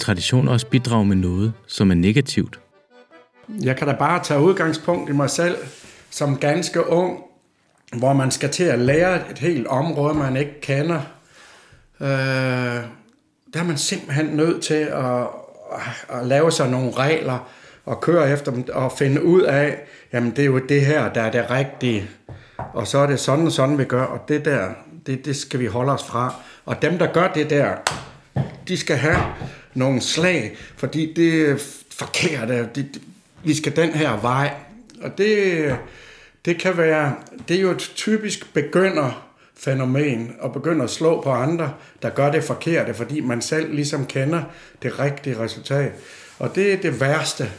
Tradition også bidrage med noget, som er negativt? Jeg kan da bare tage udgangspunkt i mig selv som ganske ung, hvor man skal til at lære et helt område, man ikke kender. Øh, der er man simpelthen nødt til at, at lave sig nogle regler og køre efter dem og finde ud af, jamen det er jo det her, der er det rigtige. Og så er det sådan og sådan, vi gør, og det der, det, det skal vi holde os fra. Og dem, der gør det der, de skal have nogle slag, fordi det er forkert. Det, det, vi skal den her vej. Og det, det kan være, det er jo et typisk begynder fænomen og begynder at slå på andre, der gør det forkerte, fordi man selv ligesom kender det rigtige resultat. Og det er det værste,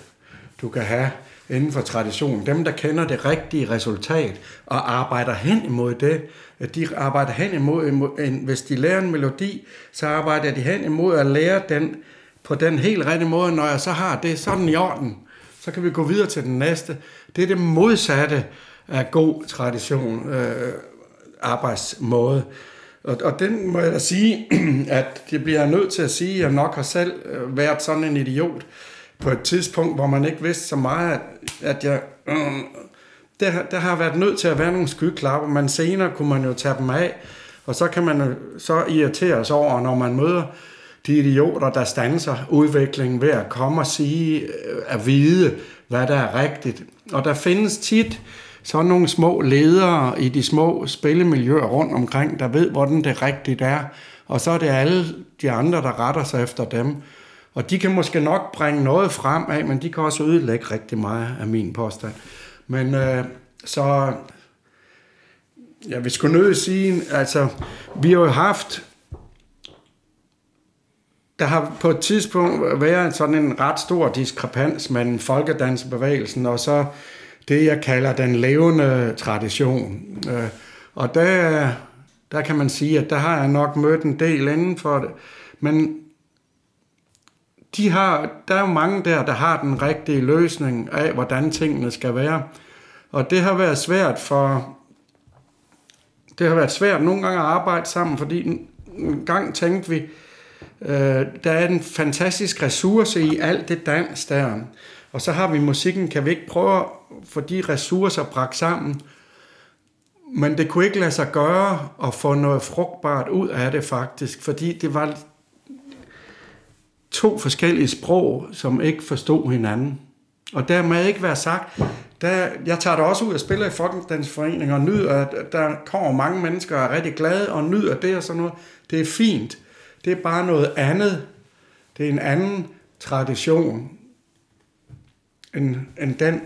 du kan have inden for traditionen. Dem, der kender det rigtige resultat og arbejder hen imod det, de arbejder hen imod, hvis de lærer en melodi, så arbejder de hen imod at lære den på den helt rette måde. Når jeg så har det sådan i orden, så kan vi gå videre til den næste. Det er det modsatte af god tradition, øh, arbejdsmåde. Og, og den må jeg da sige, at det bliver jeg nødt til at sige, at jeg nok har selv øh, været sådan en idiot på et tidspunkt, hvor man ikke vidste så meget, at jeg... Øh, der, der har været nødt til at være nogle skyklapper, men senere kunne man jo tage dem af, og så kan man så irritere sig over, når man møder de idioter, der stanser udviklingen ved at komme og sige, øh, at vide, hvad der er rigtigt. Og der findes tit sådan nogle små ledere i de små spillemiljøer rundt omkring, der ved, hvordan det rigtigt er. Og så er det alle de andre, der retter sig efter dem. Og de kan måske nok bringe noget frem af, men de kan også ødelægge rigtig meget af min påstand. Men øh, så, ja, vil sgu nødt sige, altså, vi har jo haft, der har på et tidspunkt været sådan en ret stor diskrepans mellem folkedansbevægelsen og så det, jeg kalder den levende tradition. Øh, og der, der kan man sige, at der har jeg nok mødt en del inden for det. Men de har, der er jo mange der, der har den rigtige løsning af, hvordan tingene skal være. Og det har været svært for... Det har været svært nogle gange at arbejde sammen, fordi en gang tænkte vi, øh, der er en fantastisk ressource i alt det dans der. Og så har vi musikken, kan vi ikke prøve at få de ressourcer bragt sammen, men det kunne ikke lade sig gøre at få noget frugtbart ud af det faktisk, fordi det var to forskellige sprog, som ikke forstod hinanden. Og der må ikke være sagt, der, jeg tager det også ud og spiller i Folkedansforeningen og nyder, at der kommer mange mennesker og er rigtig glade og nyder det og sådan noget. Det er fint. Det er bare noget andet. Det er en anden tradition end, end den,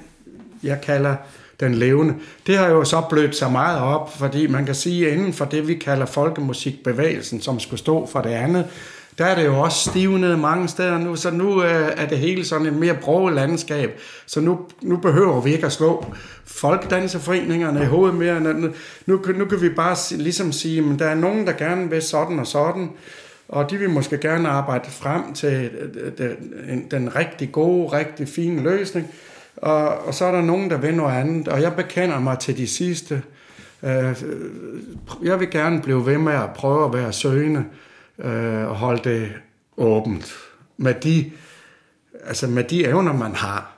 jeg kalder den levende. Det har jo så blødt sig meget op, fordi man kan sige, at inden for det, vi kalder folkemusikbevægelsen, som skulle stå for det andet, der er det jo også stivnet mange steder nu, så nu øh, er det hele sådan et mere broget landskab. Så nu, nu behøver vi ikke at slå folkdanseforeningerne i hovedet mere. Nu, nu, nu kan vi bare ligesom sige, at der er nogen, der gerne vil sådan og sådan, og de vil måske gerne arbejde frem til øh, øh, den, den rigtig gode, rigtig fine løsning. Og, og så er der nogen, der vil noget andet, og jeg bekender mig til de sidste. Øh, jeg vil gerne blive ved med at prøve at være søgende øh, og holde det åbent med de, altså med de evner, man har.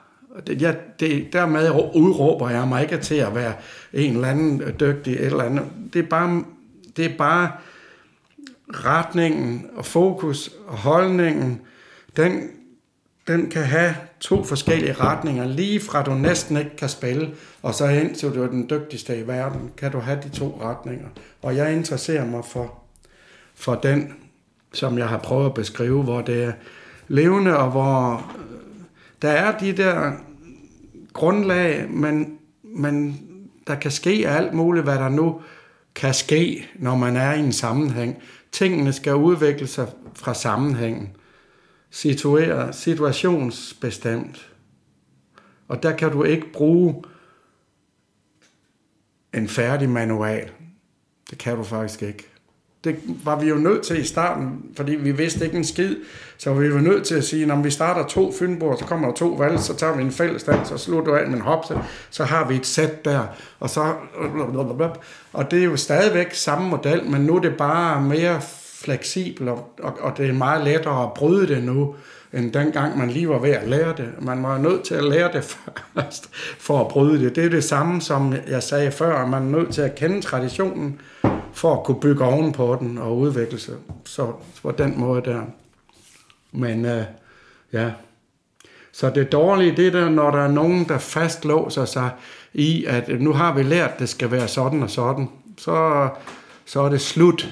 Det, jeg, det, dermed udråber jeg mig ikke til at være en eller anden dygtig et eller andet. Det er bare, det er bare retningen og fokus og holdningen, den, den kan have to forskellige retninger, lige fra du næsten ikke kan spille, og så ind til du er den dygtigste i verden, kan du have de to retninger. Og jeg interesserer mig for, for den som jeg har prøvet at beskrive, hvor det er levende, og hvor øh, der er de der grundlag, men, men der kan ske alt muligt, hvad der nu kan ske, når man er i en sammenhæng. Tingene skal udvikle sig fra sammenhængen. Situere, situationsbestemt. Og der kan du ikke bruge en færdig manual. Det kan du faktisk ikke. Det var vi jo nødt til i starten, fordi vi vidste ikke en skid. Så vi var nødt til at sige, når vi starter to fynbord, så kommer der to valg, så tager vi en fælles dans, så slutter du af med en hop, så, så har vi et sæt der. Og, så, og det er jo stadigvæk samme model, men nu er det bare mere fleksibelt, og, og, og det er meget lettere at bryde det nu, end dengang man lige var ved at lære det. Man var nødt til at lære det først, for at bryde det. Det er det samme, som jeg sagde før, man er nødt til at kende traditionen, for at kunne bygge ovenpå den og udvikle sig. Så på den måde der. Men øh, ja, så det dårlige, det er der, når der er nogen, der fastlåser sig i, at nu har vi lært, at det skal være sådan og sådan, så, så er det slut.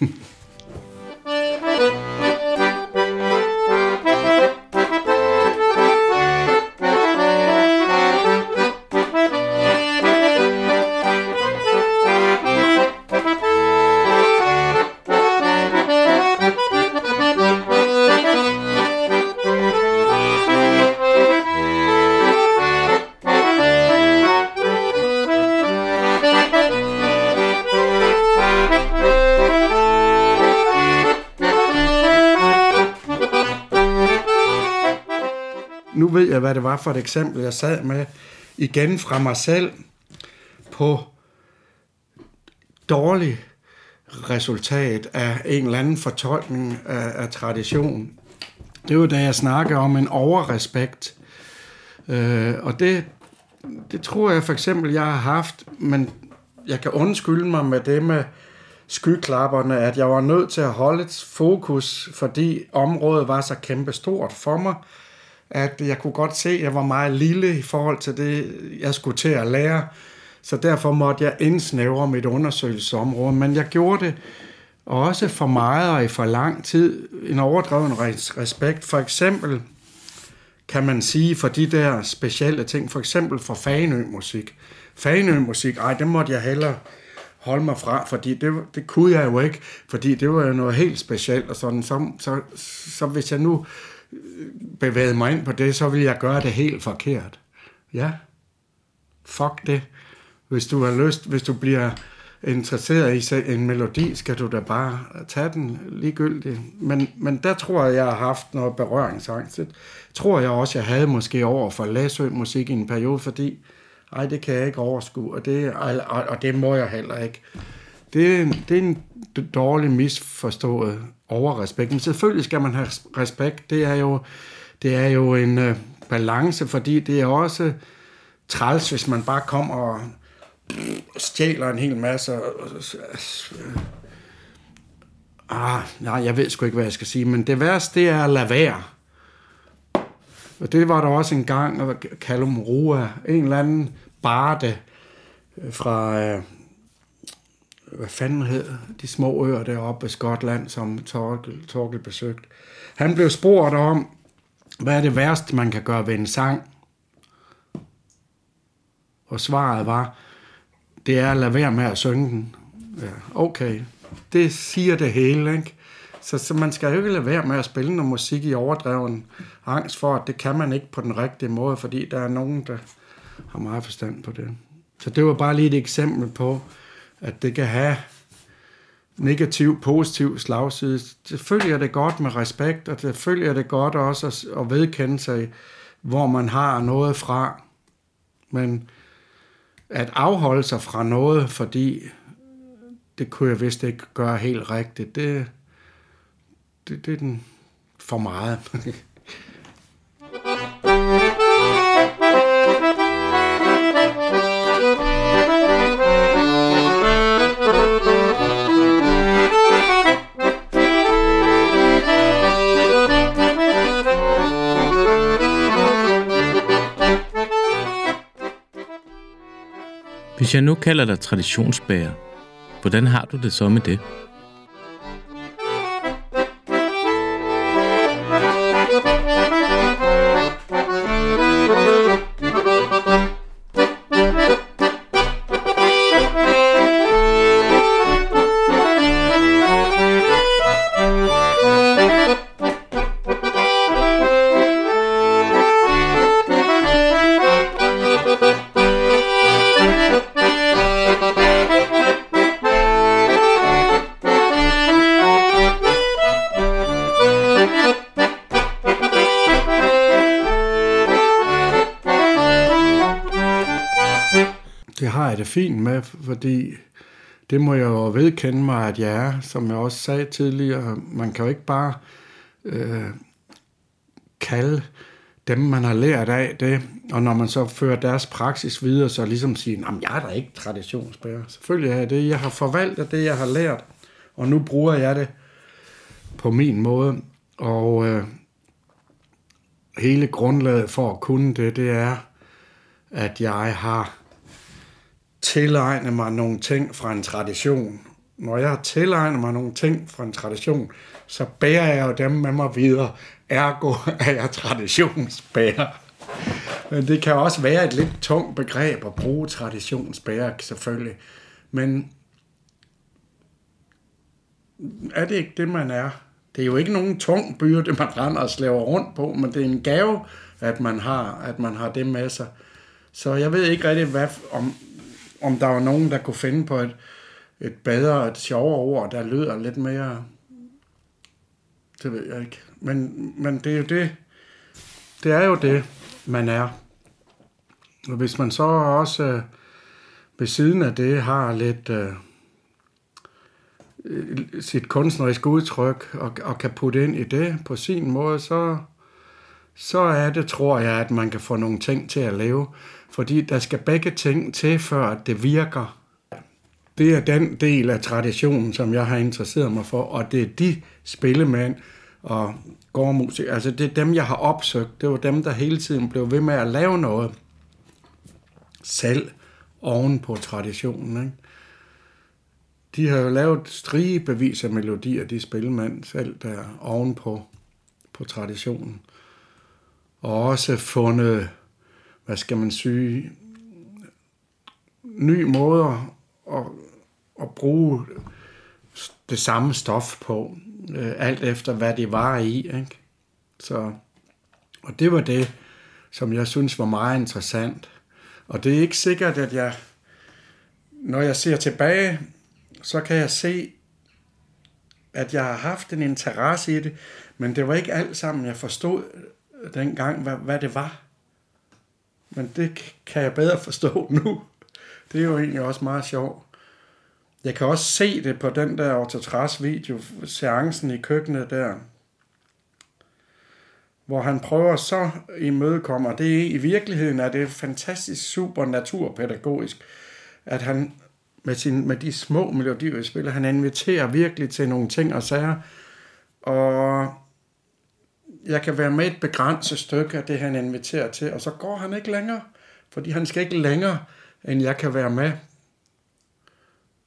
jeg, hvad det var for et eksempel, jeg sad med igen fra mig selv på dårlig resultat af en eller anden fortolkning af, af tradition. Det var da jeg snakkede om en overrespekt. Øh, og det, det tror jeg for eksempel, jeg har haft, men jeg kan undskylde mig med det med skyklapperne, at jeg var nødt til at holde et fokus, fordi området var så kæmpestort for mig, at jeg kunne godt se, at jeg var meget lille i forhold til det, jeg skulle til at lære. Så derfor måtte jeg indsnævre mit undersøgelsesområde. Men jeg gjorde det også for meget og i for lang tid. En overdreven respekt. For eksempel kan man sige for de der specielle ting, for eksempel for Fanø-musik. Fanø-musik, ej, det måtte jeg hellere holde mig fra, fordi det, det kunne jeg jo ikke, fordi det var jo noget helt specielt, og sådan, så, så, så hvis jeg nu bevægede mig ind på det, så ville jeg gøre det helt forkert. Ja, fuck det. Hvis du har lyst, hvis du bliver interesseret i en melodi, skal du da bare tage den ligegyldigt. Men, men der tror jeg, jeg har haft noget berøringsangst. Det tror jeg også, jeg havde måske over for Læsø musik i en periode, fordi ej, det kan jeg ikke overskue, og det, og, og det må jeg heller ikke. Det, det er en dårlig misforstået overrespekt. Men selvfølgelig skal man have respekt. Det er jo, det er jo en øh, balance, fordi det er også træls, hvis man bare kommer og stjæler en hel masse. Øh, ah, nej, jeg ved sgu ikke, hvad jeg skal sige, men det værste, det er at lade være. Og det var der også en gang, og Callum Rua, en eller anden barde fra, øh, hvad fanden hed de små øer deroppe i Skotland, som Torkel, Torkel besøgte. Han blev spurgt om, hvad er det værste, man kan gøre ved en sang? Og svaret var, det er at lade være med at synge den. Ja, okay. Det siger det hele, ikke? Så, så man skal jo ikke lade være med at spille noget musik i overdreven angst for, at det kan man ikke på den rigtige måde, fordi der er nogen, der har meget forstand på det. Så det var bare lige et eksempel på, at det kan have negativ, positiv slagside. Selvfølgelig er det godt med respekt, og selvfølgelig er det godt også at, at vedkende sig, hvor man har noget fra. Men at afholde sig fra noget, fordi det kunne jeg vist ikke gøre helt rigtigt, det, det, det er den for meget. Hvis jeg nu kalder dig traditionsbærer, hvordan har du det så med det? det fordi det må jeg jo vedkende mig, at jeg er, som jeg også sagde tidligere. Man kan jo ikke bare øh, kalde dem, man har lært af det, og når man så fører deres praksis videre, så ligesom sige, at jeg er da ikke traditionsbærer. Selvfølgelig er jeg det. Jeg har forvaltet det, jeg har lært, og nu bruger jeg det på min måde. Og øh, hele grundlaget for at kunne det, det er, at jeg har tilegne mig nogle ting fra en tradition. Når jeg har tilegnet mig nogle ting fra en tradition, så bærer jeg jo dem med mig videre. Ergo er jeg traditionsbærer. Men det kan også være et lidt tungt begreb at bruge traditionsbærer, selvfølgelig. Men er det ikke det, man er? Det er jo ikke nogen tung byrde, man render og slæver rundt på, men det er en gave, at man har, at man har det med sig. Så jeg ved ikke rigtig, hvad, om, om der var nogen, der kunne finde på et, et bedre, et sjovere ord, der lyder lidt mere... Det ved jeg ikke. Men, men det er jo det, det er jo det, man er. Og hvis man så også øh, ved siden af det har lidt øh, sit kunstneriske udtryk og, og kan putte ind i det på sin måde, så, så er det, tror jeg, at man kan få nogle ting til at leve. Fordi der skal begge ting til, før det virker. Det er den del af traditionen, som jeg har interesseret mig for, og det er de spillemænd og gårdmusik, altså det er dem, jeg har opsøgt. Det var dem, der hele tiden blev ved med at lave noget selv oven på traditionen. Ikke? De har jo lavet strigebevis af melodier, de spillemænd selv, der oven på, på traditionen. Og også fundet hvad skal man sige, nye måder at, at bruge det samme stof på, øh, alt efter hvad det var i. Ikke? Så, og det var det, som jeg synes var meget interessant. Og det er ikke sikkert, at jeg, når jeg ser tilbage, så kan jeg se, at jeg har haft en interesse i det, men det var ikke alt sammen, jeg forstod øh, dengang, hvad, hvad det var. Men det kan jeg bedre forstå nu. Det er jo egentlig også meget sjovt. Jeg kan også se det på den der Autotras video, seancen i køkkenet der, hvor han prøver så imødekomme, og det er, i virkeligheden er det fantastisk super naturpædagogisk, at han med, sin, med de små melodier, spiller, han inviterer virkelig til nogle ting og sager, og jeg kan være med et begrænset stykke af det, han inviterer til, og så går han ikke længere, fordi han skal ikke længere, end jeg kan være med.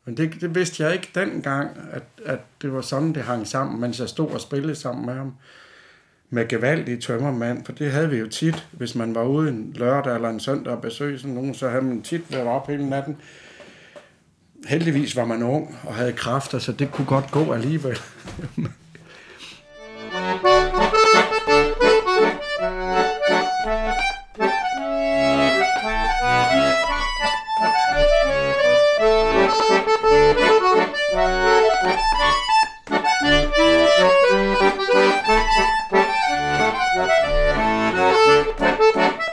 Men det, det vidste jeg ikke dengang, at, at det var sådan, det hang sammen, mens jeg stod og spillede sammen med ham. Med gevaldige tømmermand, for det havde vi jo tit, hvis man var ude en lørdag eller en søndag og besøgte sådan nogen, så havde man tit været op hele natten. Heldigvis var man ung og havde kræfter, så det kunne godt gå alligevel.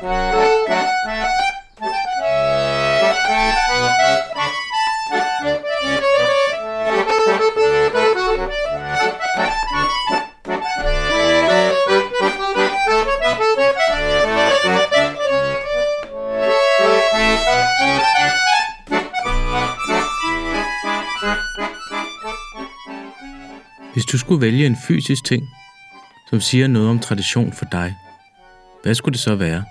Hvis du skulle vælge en fysisk ting, som siger noget om tradition for dig, hvad skulle det så være?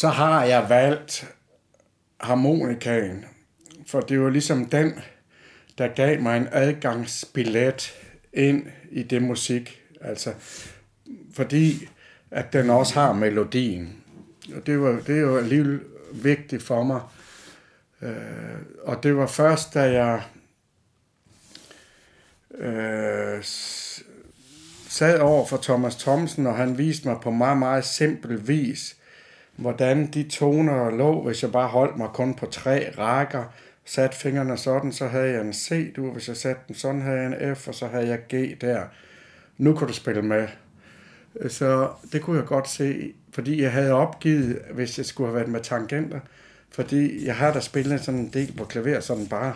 Så har jeg valgt harmonikaen, for det var ligesom den, der gav mig en adgangsbillet ind i det musik. Altså, fordi at den også har melodien. Og det var, det var alligevel vigtigt for mig. Øh, og det var først, da jeg øh, sad over for Thomas Thomsen, og han viste mig på meget, meget simpel vis, hvordan de toner lå, hvis jeg bare holdt mig kun på tre rækker, satte fingrene sådan, så havde jeg en C, du, hvis jeg satte den sådan, havde jeg en F, og så havde jeg G der. Nu kunne du spille med. Så det kunne jeg godt se, fordi jeg havde opgivet, hvis jeg skulle have været med tangenter, fordi jeg har da spillet sådan en del på klaver, sådan bare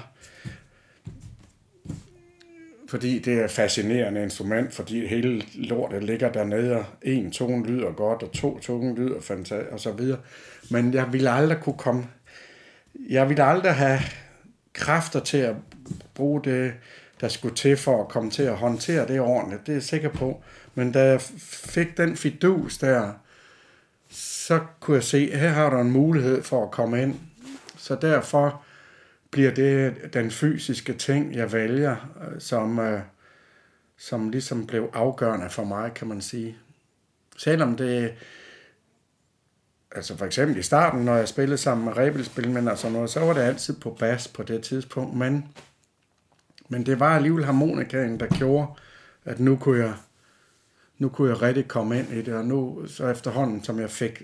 fordi det er et fascinerende instrument, fordi hele lortet ligger dernede, og en tone lyder godt, og to tone lyder fantastisk, og så videre. Men jeg ville aldrig kunne komme, jeg ville aldrig have kræfter til at bruge det, der skulle til for at komme til at håndtere det ordentligt, det er jeg sikker på. Men da jeg fik den fidus der, så kunne jeg se, at her har du en mulighed for at komme ind. Så derfor bliver det den fysiske ting, jeg vælger, øh, som, øh, som ligesom blev afgørende for mig, kan man sige. Selvom det, altså for eksempel i starten, når jeg spillede sammen med rebelspilmænd og sådan altså noget, så var det altid på bas på det tidspunkt, men, men det var alligevel harmonikaen, der gjorde, at nu kunne jeg, nu kunne jeg rigtig komme ind i det, og nu så efterhånden, som jeg fik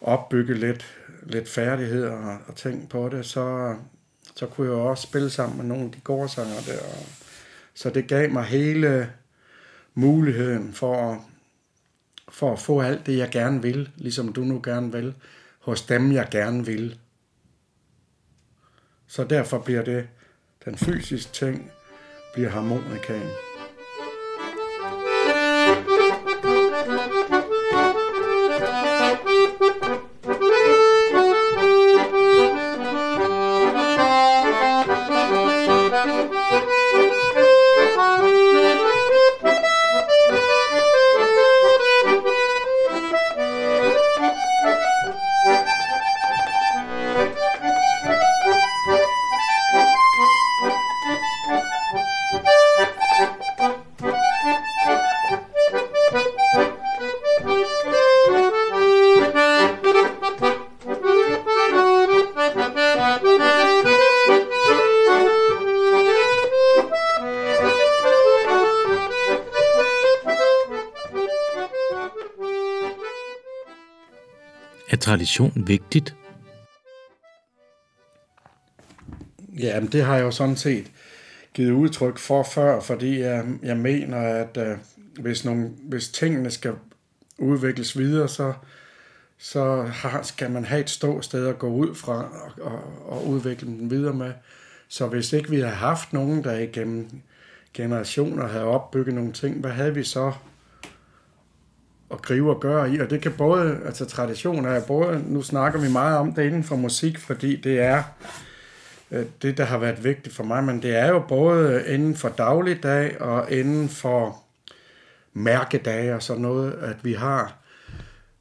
opbygget lidt, lidt færdigheder og, og ting på det, så, så kunne jeg også spille sammen med nogle af de gårdsanger der. Så det gav mig hele muligheden for at, for at få alt det, jeg gerne vil, ligesom du nu gerne vil, hos dem, jeg gerne vil. Så derfor bliver det den fysiske ting, bliver harmonikaen. Tradition vigtigt? Ja, men det har jeg jo sådan set givet udtryk for før, fordi jeg, jeg mener, at øh, hvis, nogle, hvis tingene skal udvikles videre, så, så har, skal man have et ståsted at gå ud fra og, og, og udvikle den videre med. Så hvis ikke vi havde haft nogen, der igennem generationer havde opbygget nogle ting, hvad havde vi så at gribe og gøre i? Og det kan både, altså traditioner er både, nu snakker vi meget om det inden for musik, fordi det er øh, det, der har været vigtigt for mig, men det er jo både inden for dagligdag og inden for mærkedage og sådan noget, at vi har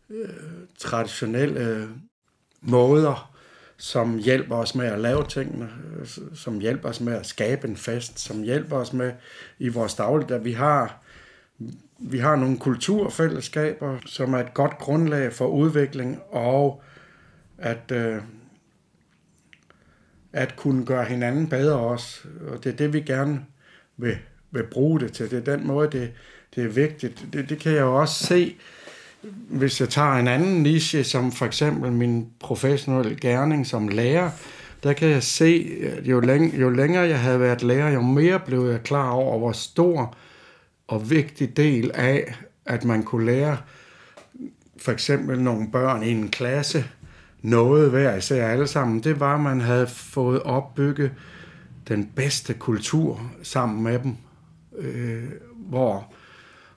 øh, traditionelle måder, som hjælper os med at lave tingene, øh, som hjælper os med at skabe en fest, som hjælper os med i vores dagligdag. Vi har, vi har nogle kulturfællesskaber, som er et godt grundlag for udvikling og at, øh, at kunne gøre hinanden bedre også. Og det er det, vi gerne vil, vil bruge det til. Det er den måde, det, det er vigtigt. Det, det kan jeg jo også se, hvis jeg tager en anden niche, som for eksempel min professionelle gerning som lærer, der kan jeg se, jo, læng- jo længere jeg havde været lærer, jo mere blev jeg klar over, hvor stor og vigtig del af, at man kunne lære for eksempel nogle børn i en klasse noget hver især alle sammen, det var, at man havde fået opbygget den bedste kultur sammen med dem, øh, hvor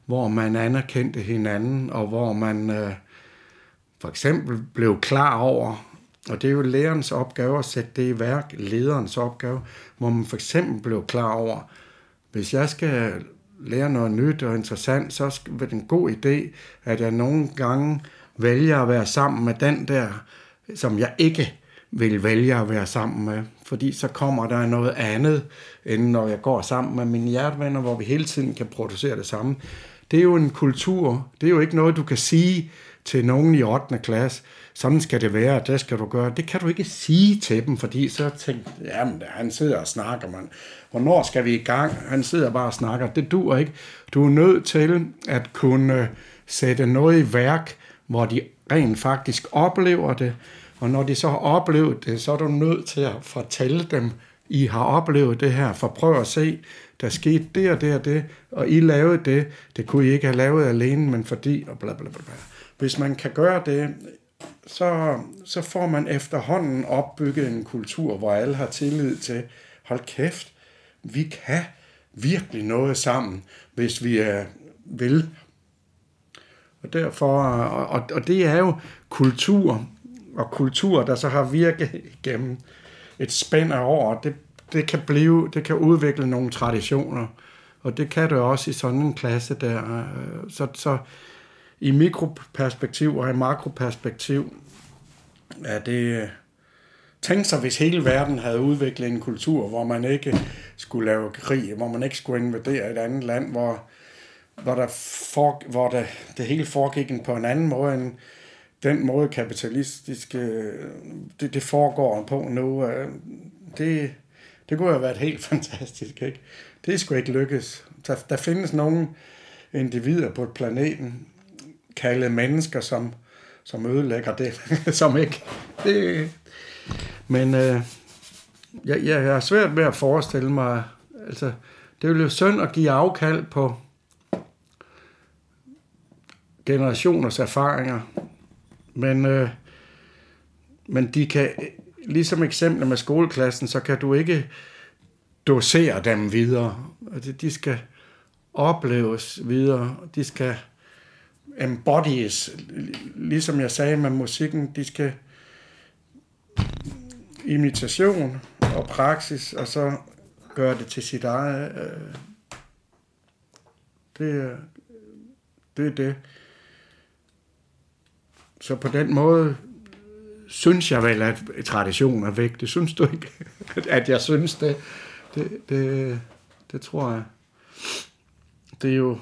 hvor man anerkendte hinanden, og hvor man øh, for eksempel blev klar over, og det er jo lærerens opgave at sætte det i værk, lederens opgave, hvor man for eksempel blev klar over, hvis jeg skal lære noget nyt og interessant, så er det en god idé, at jeg nogle gange vælger at være sammen med den der, som jeg ikke vil vælge at være sammen med. Fordi så kommer der noget andet, end når jeg går sammen med mine hjertevenner, hvor vi hele tiden kan producere det samme det er jo en kultur. Det er jo ikke noget, du kan sige til nogen i 8. klasse. Sådan skal det være, det skal du gøre. Det kan du ikke sige til dem, fordi så tænker jamen han sidder og snakker, man. Hvornår skal vi i gang? Han sidder bare og snakker. Det dur ikke. Du er nødt til at kunne øh, sætte noget i værk, hvor de rent faktisk oplever det. Og når de så har oplevet det, så er du nødt til at fortælle dem, I har oplevet det her, for prøv at se, der skete det og det og det, og I lavede det, det kunne I ikke have lavet alene, men fordi, og bla bla bla. bla. Hvis man kan gøre det, så, så får man efterhånden opbygget en kultur, hvor alle har tillid til, hold kæft, vi kan virkelig noget sammen, hvis vi er, vil. Og derfor, og, og det er jo kultur, og kultur, der så har virket gennem et spænd af år, det det kan blive, det kan udvikle nogle traditioner, og det kan det også i sådan en klasse der. Øh, så, så i mikroperspektiv og i makroperspektiv er det... Øh, Tænk sig, hvis hele verden havde udviklet en kultur, hvor man ikke skulle lave krig, hvor man ikke skulle invadere et andet land, hvor, hvor, der for, hvor der, det hele foregik på en anden måde end den måde kapitalistiske øh, det, det foregår på nu. Øh, det, det kunne have været helt fantastisk, ikke? Det skulle ikke lykkes. Der, der findes nogle individer på planeten, kalde mennesker, som, som ødelægger det, som ikke. Det, men øh, jeg, jeg har svært ved at forestille mig, altså, det ville jo synd at give afkald på generationers erfaringer, men, øh, men de kan ligesom eksempler med skoleklassen, så kan du ikke dosere dem videre. De skal opleves videre. De skal embodies, ligesom jeg sagde med musikken, de skal imitation og praksis, og så gøre det til sit eget. Øh, det, det er det. Så på den måde synes jeg vel, at tradition er væk. Det synes du ikke, at jeg synes det. Det, det, det tror jeg. Det er jo,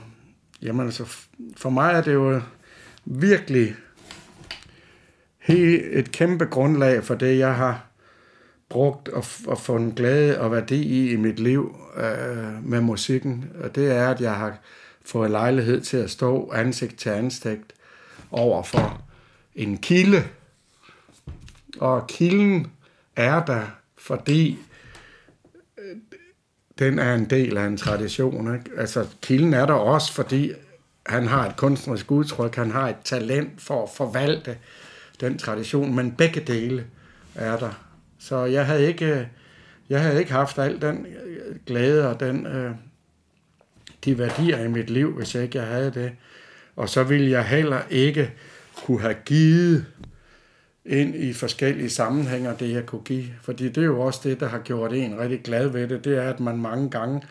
jamen altså, for mig er det jo øh, virkelig helt et kæmpe grundlag for det, jeg har brugt og, og fundet glæde og værdi i i mit liv øh, med musikken. Og det er, at jeg har fået lejlighed til at stå ansigt til ansigt over for en kilde, og kilden er der, fordi den er en del af en tradition. Ikke? Altså, kilden er der også, fordi han har et kunstnerisk udtryk, han har et talent for at forvalte den tradition, men begge dele er der. Så jeg havde ikke, jeg havde ikke haft al den øh, glæde og den, øh, de værdier i mit liv, hvis jeg ikke jeg havde det. Og så ville jeg heller ikke kunne have givet ind i forskellige sammenhænge det, jeg kunne give. Fordi det er jo også det, der har gjort en rigtig glad ved det, det er, at man mange gange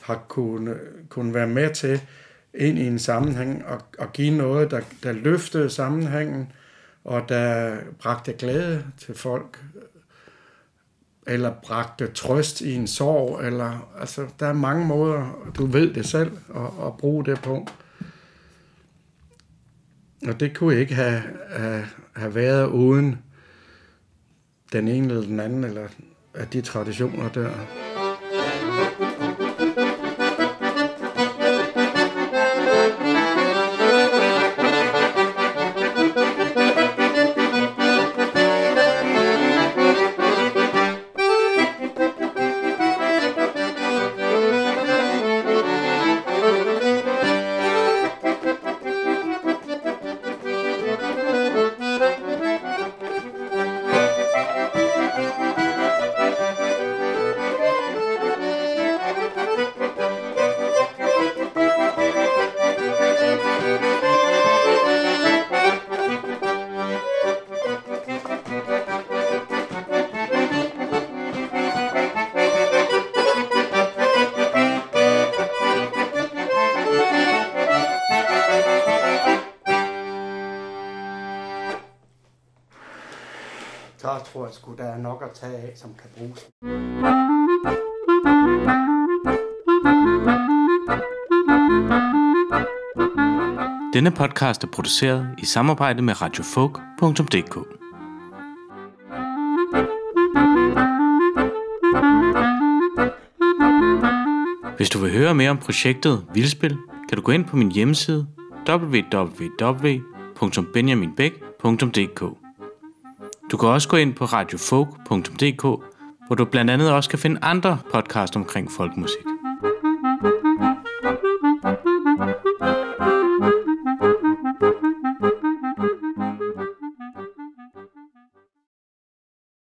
har kunnet, kunne være med til ind i en sammenhæng og, og give noget, der, der løftede sammenhængen, og der bragte glæde til folk, eller bragte trøst i en sorg, eller altså, der er mange måder, du ved det selv, at, at bruge det på. Og det kunne ikke have, have, have været uden den ene eller den anden, eller af de traditioner der. Som kan bruges. Denne podcast er produceret i samarbejde med radiofolk.dk. Hvis du vil høre mere om projektet Vildspil, kan du gå ind på min hjemmeside www.benjaminbæk.dk. Du kan også gå ind på radiofolk.dk, hvor du blandt andet også kan finde andre podcast omkring folkmusik.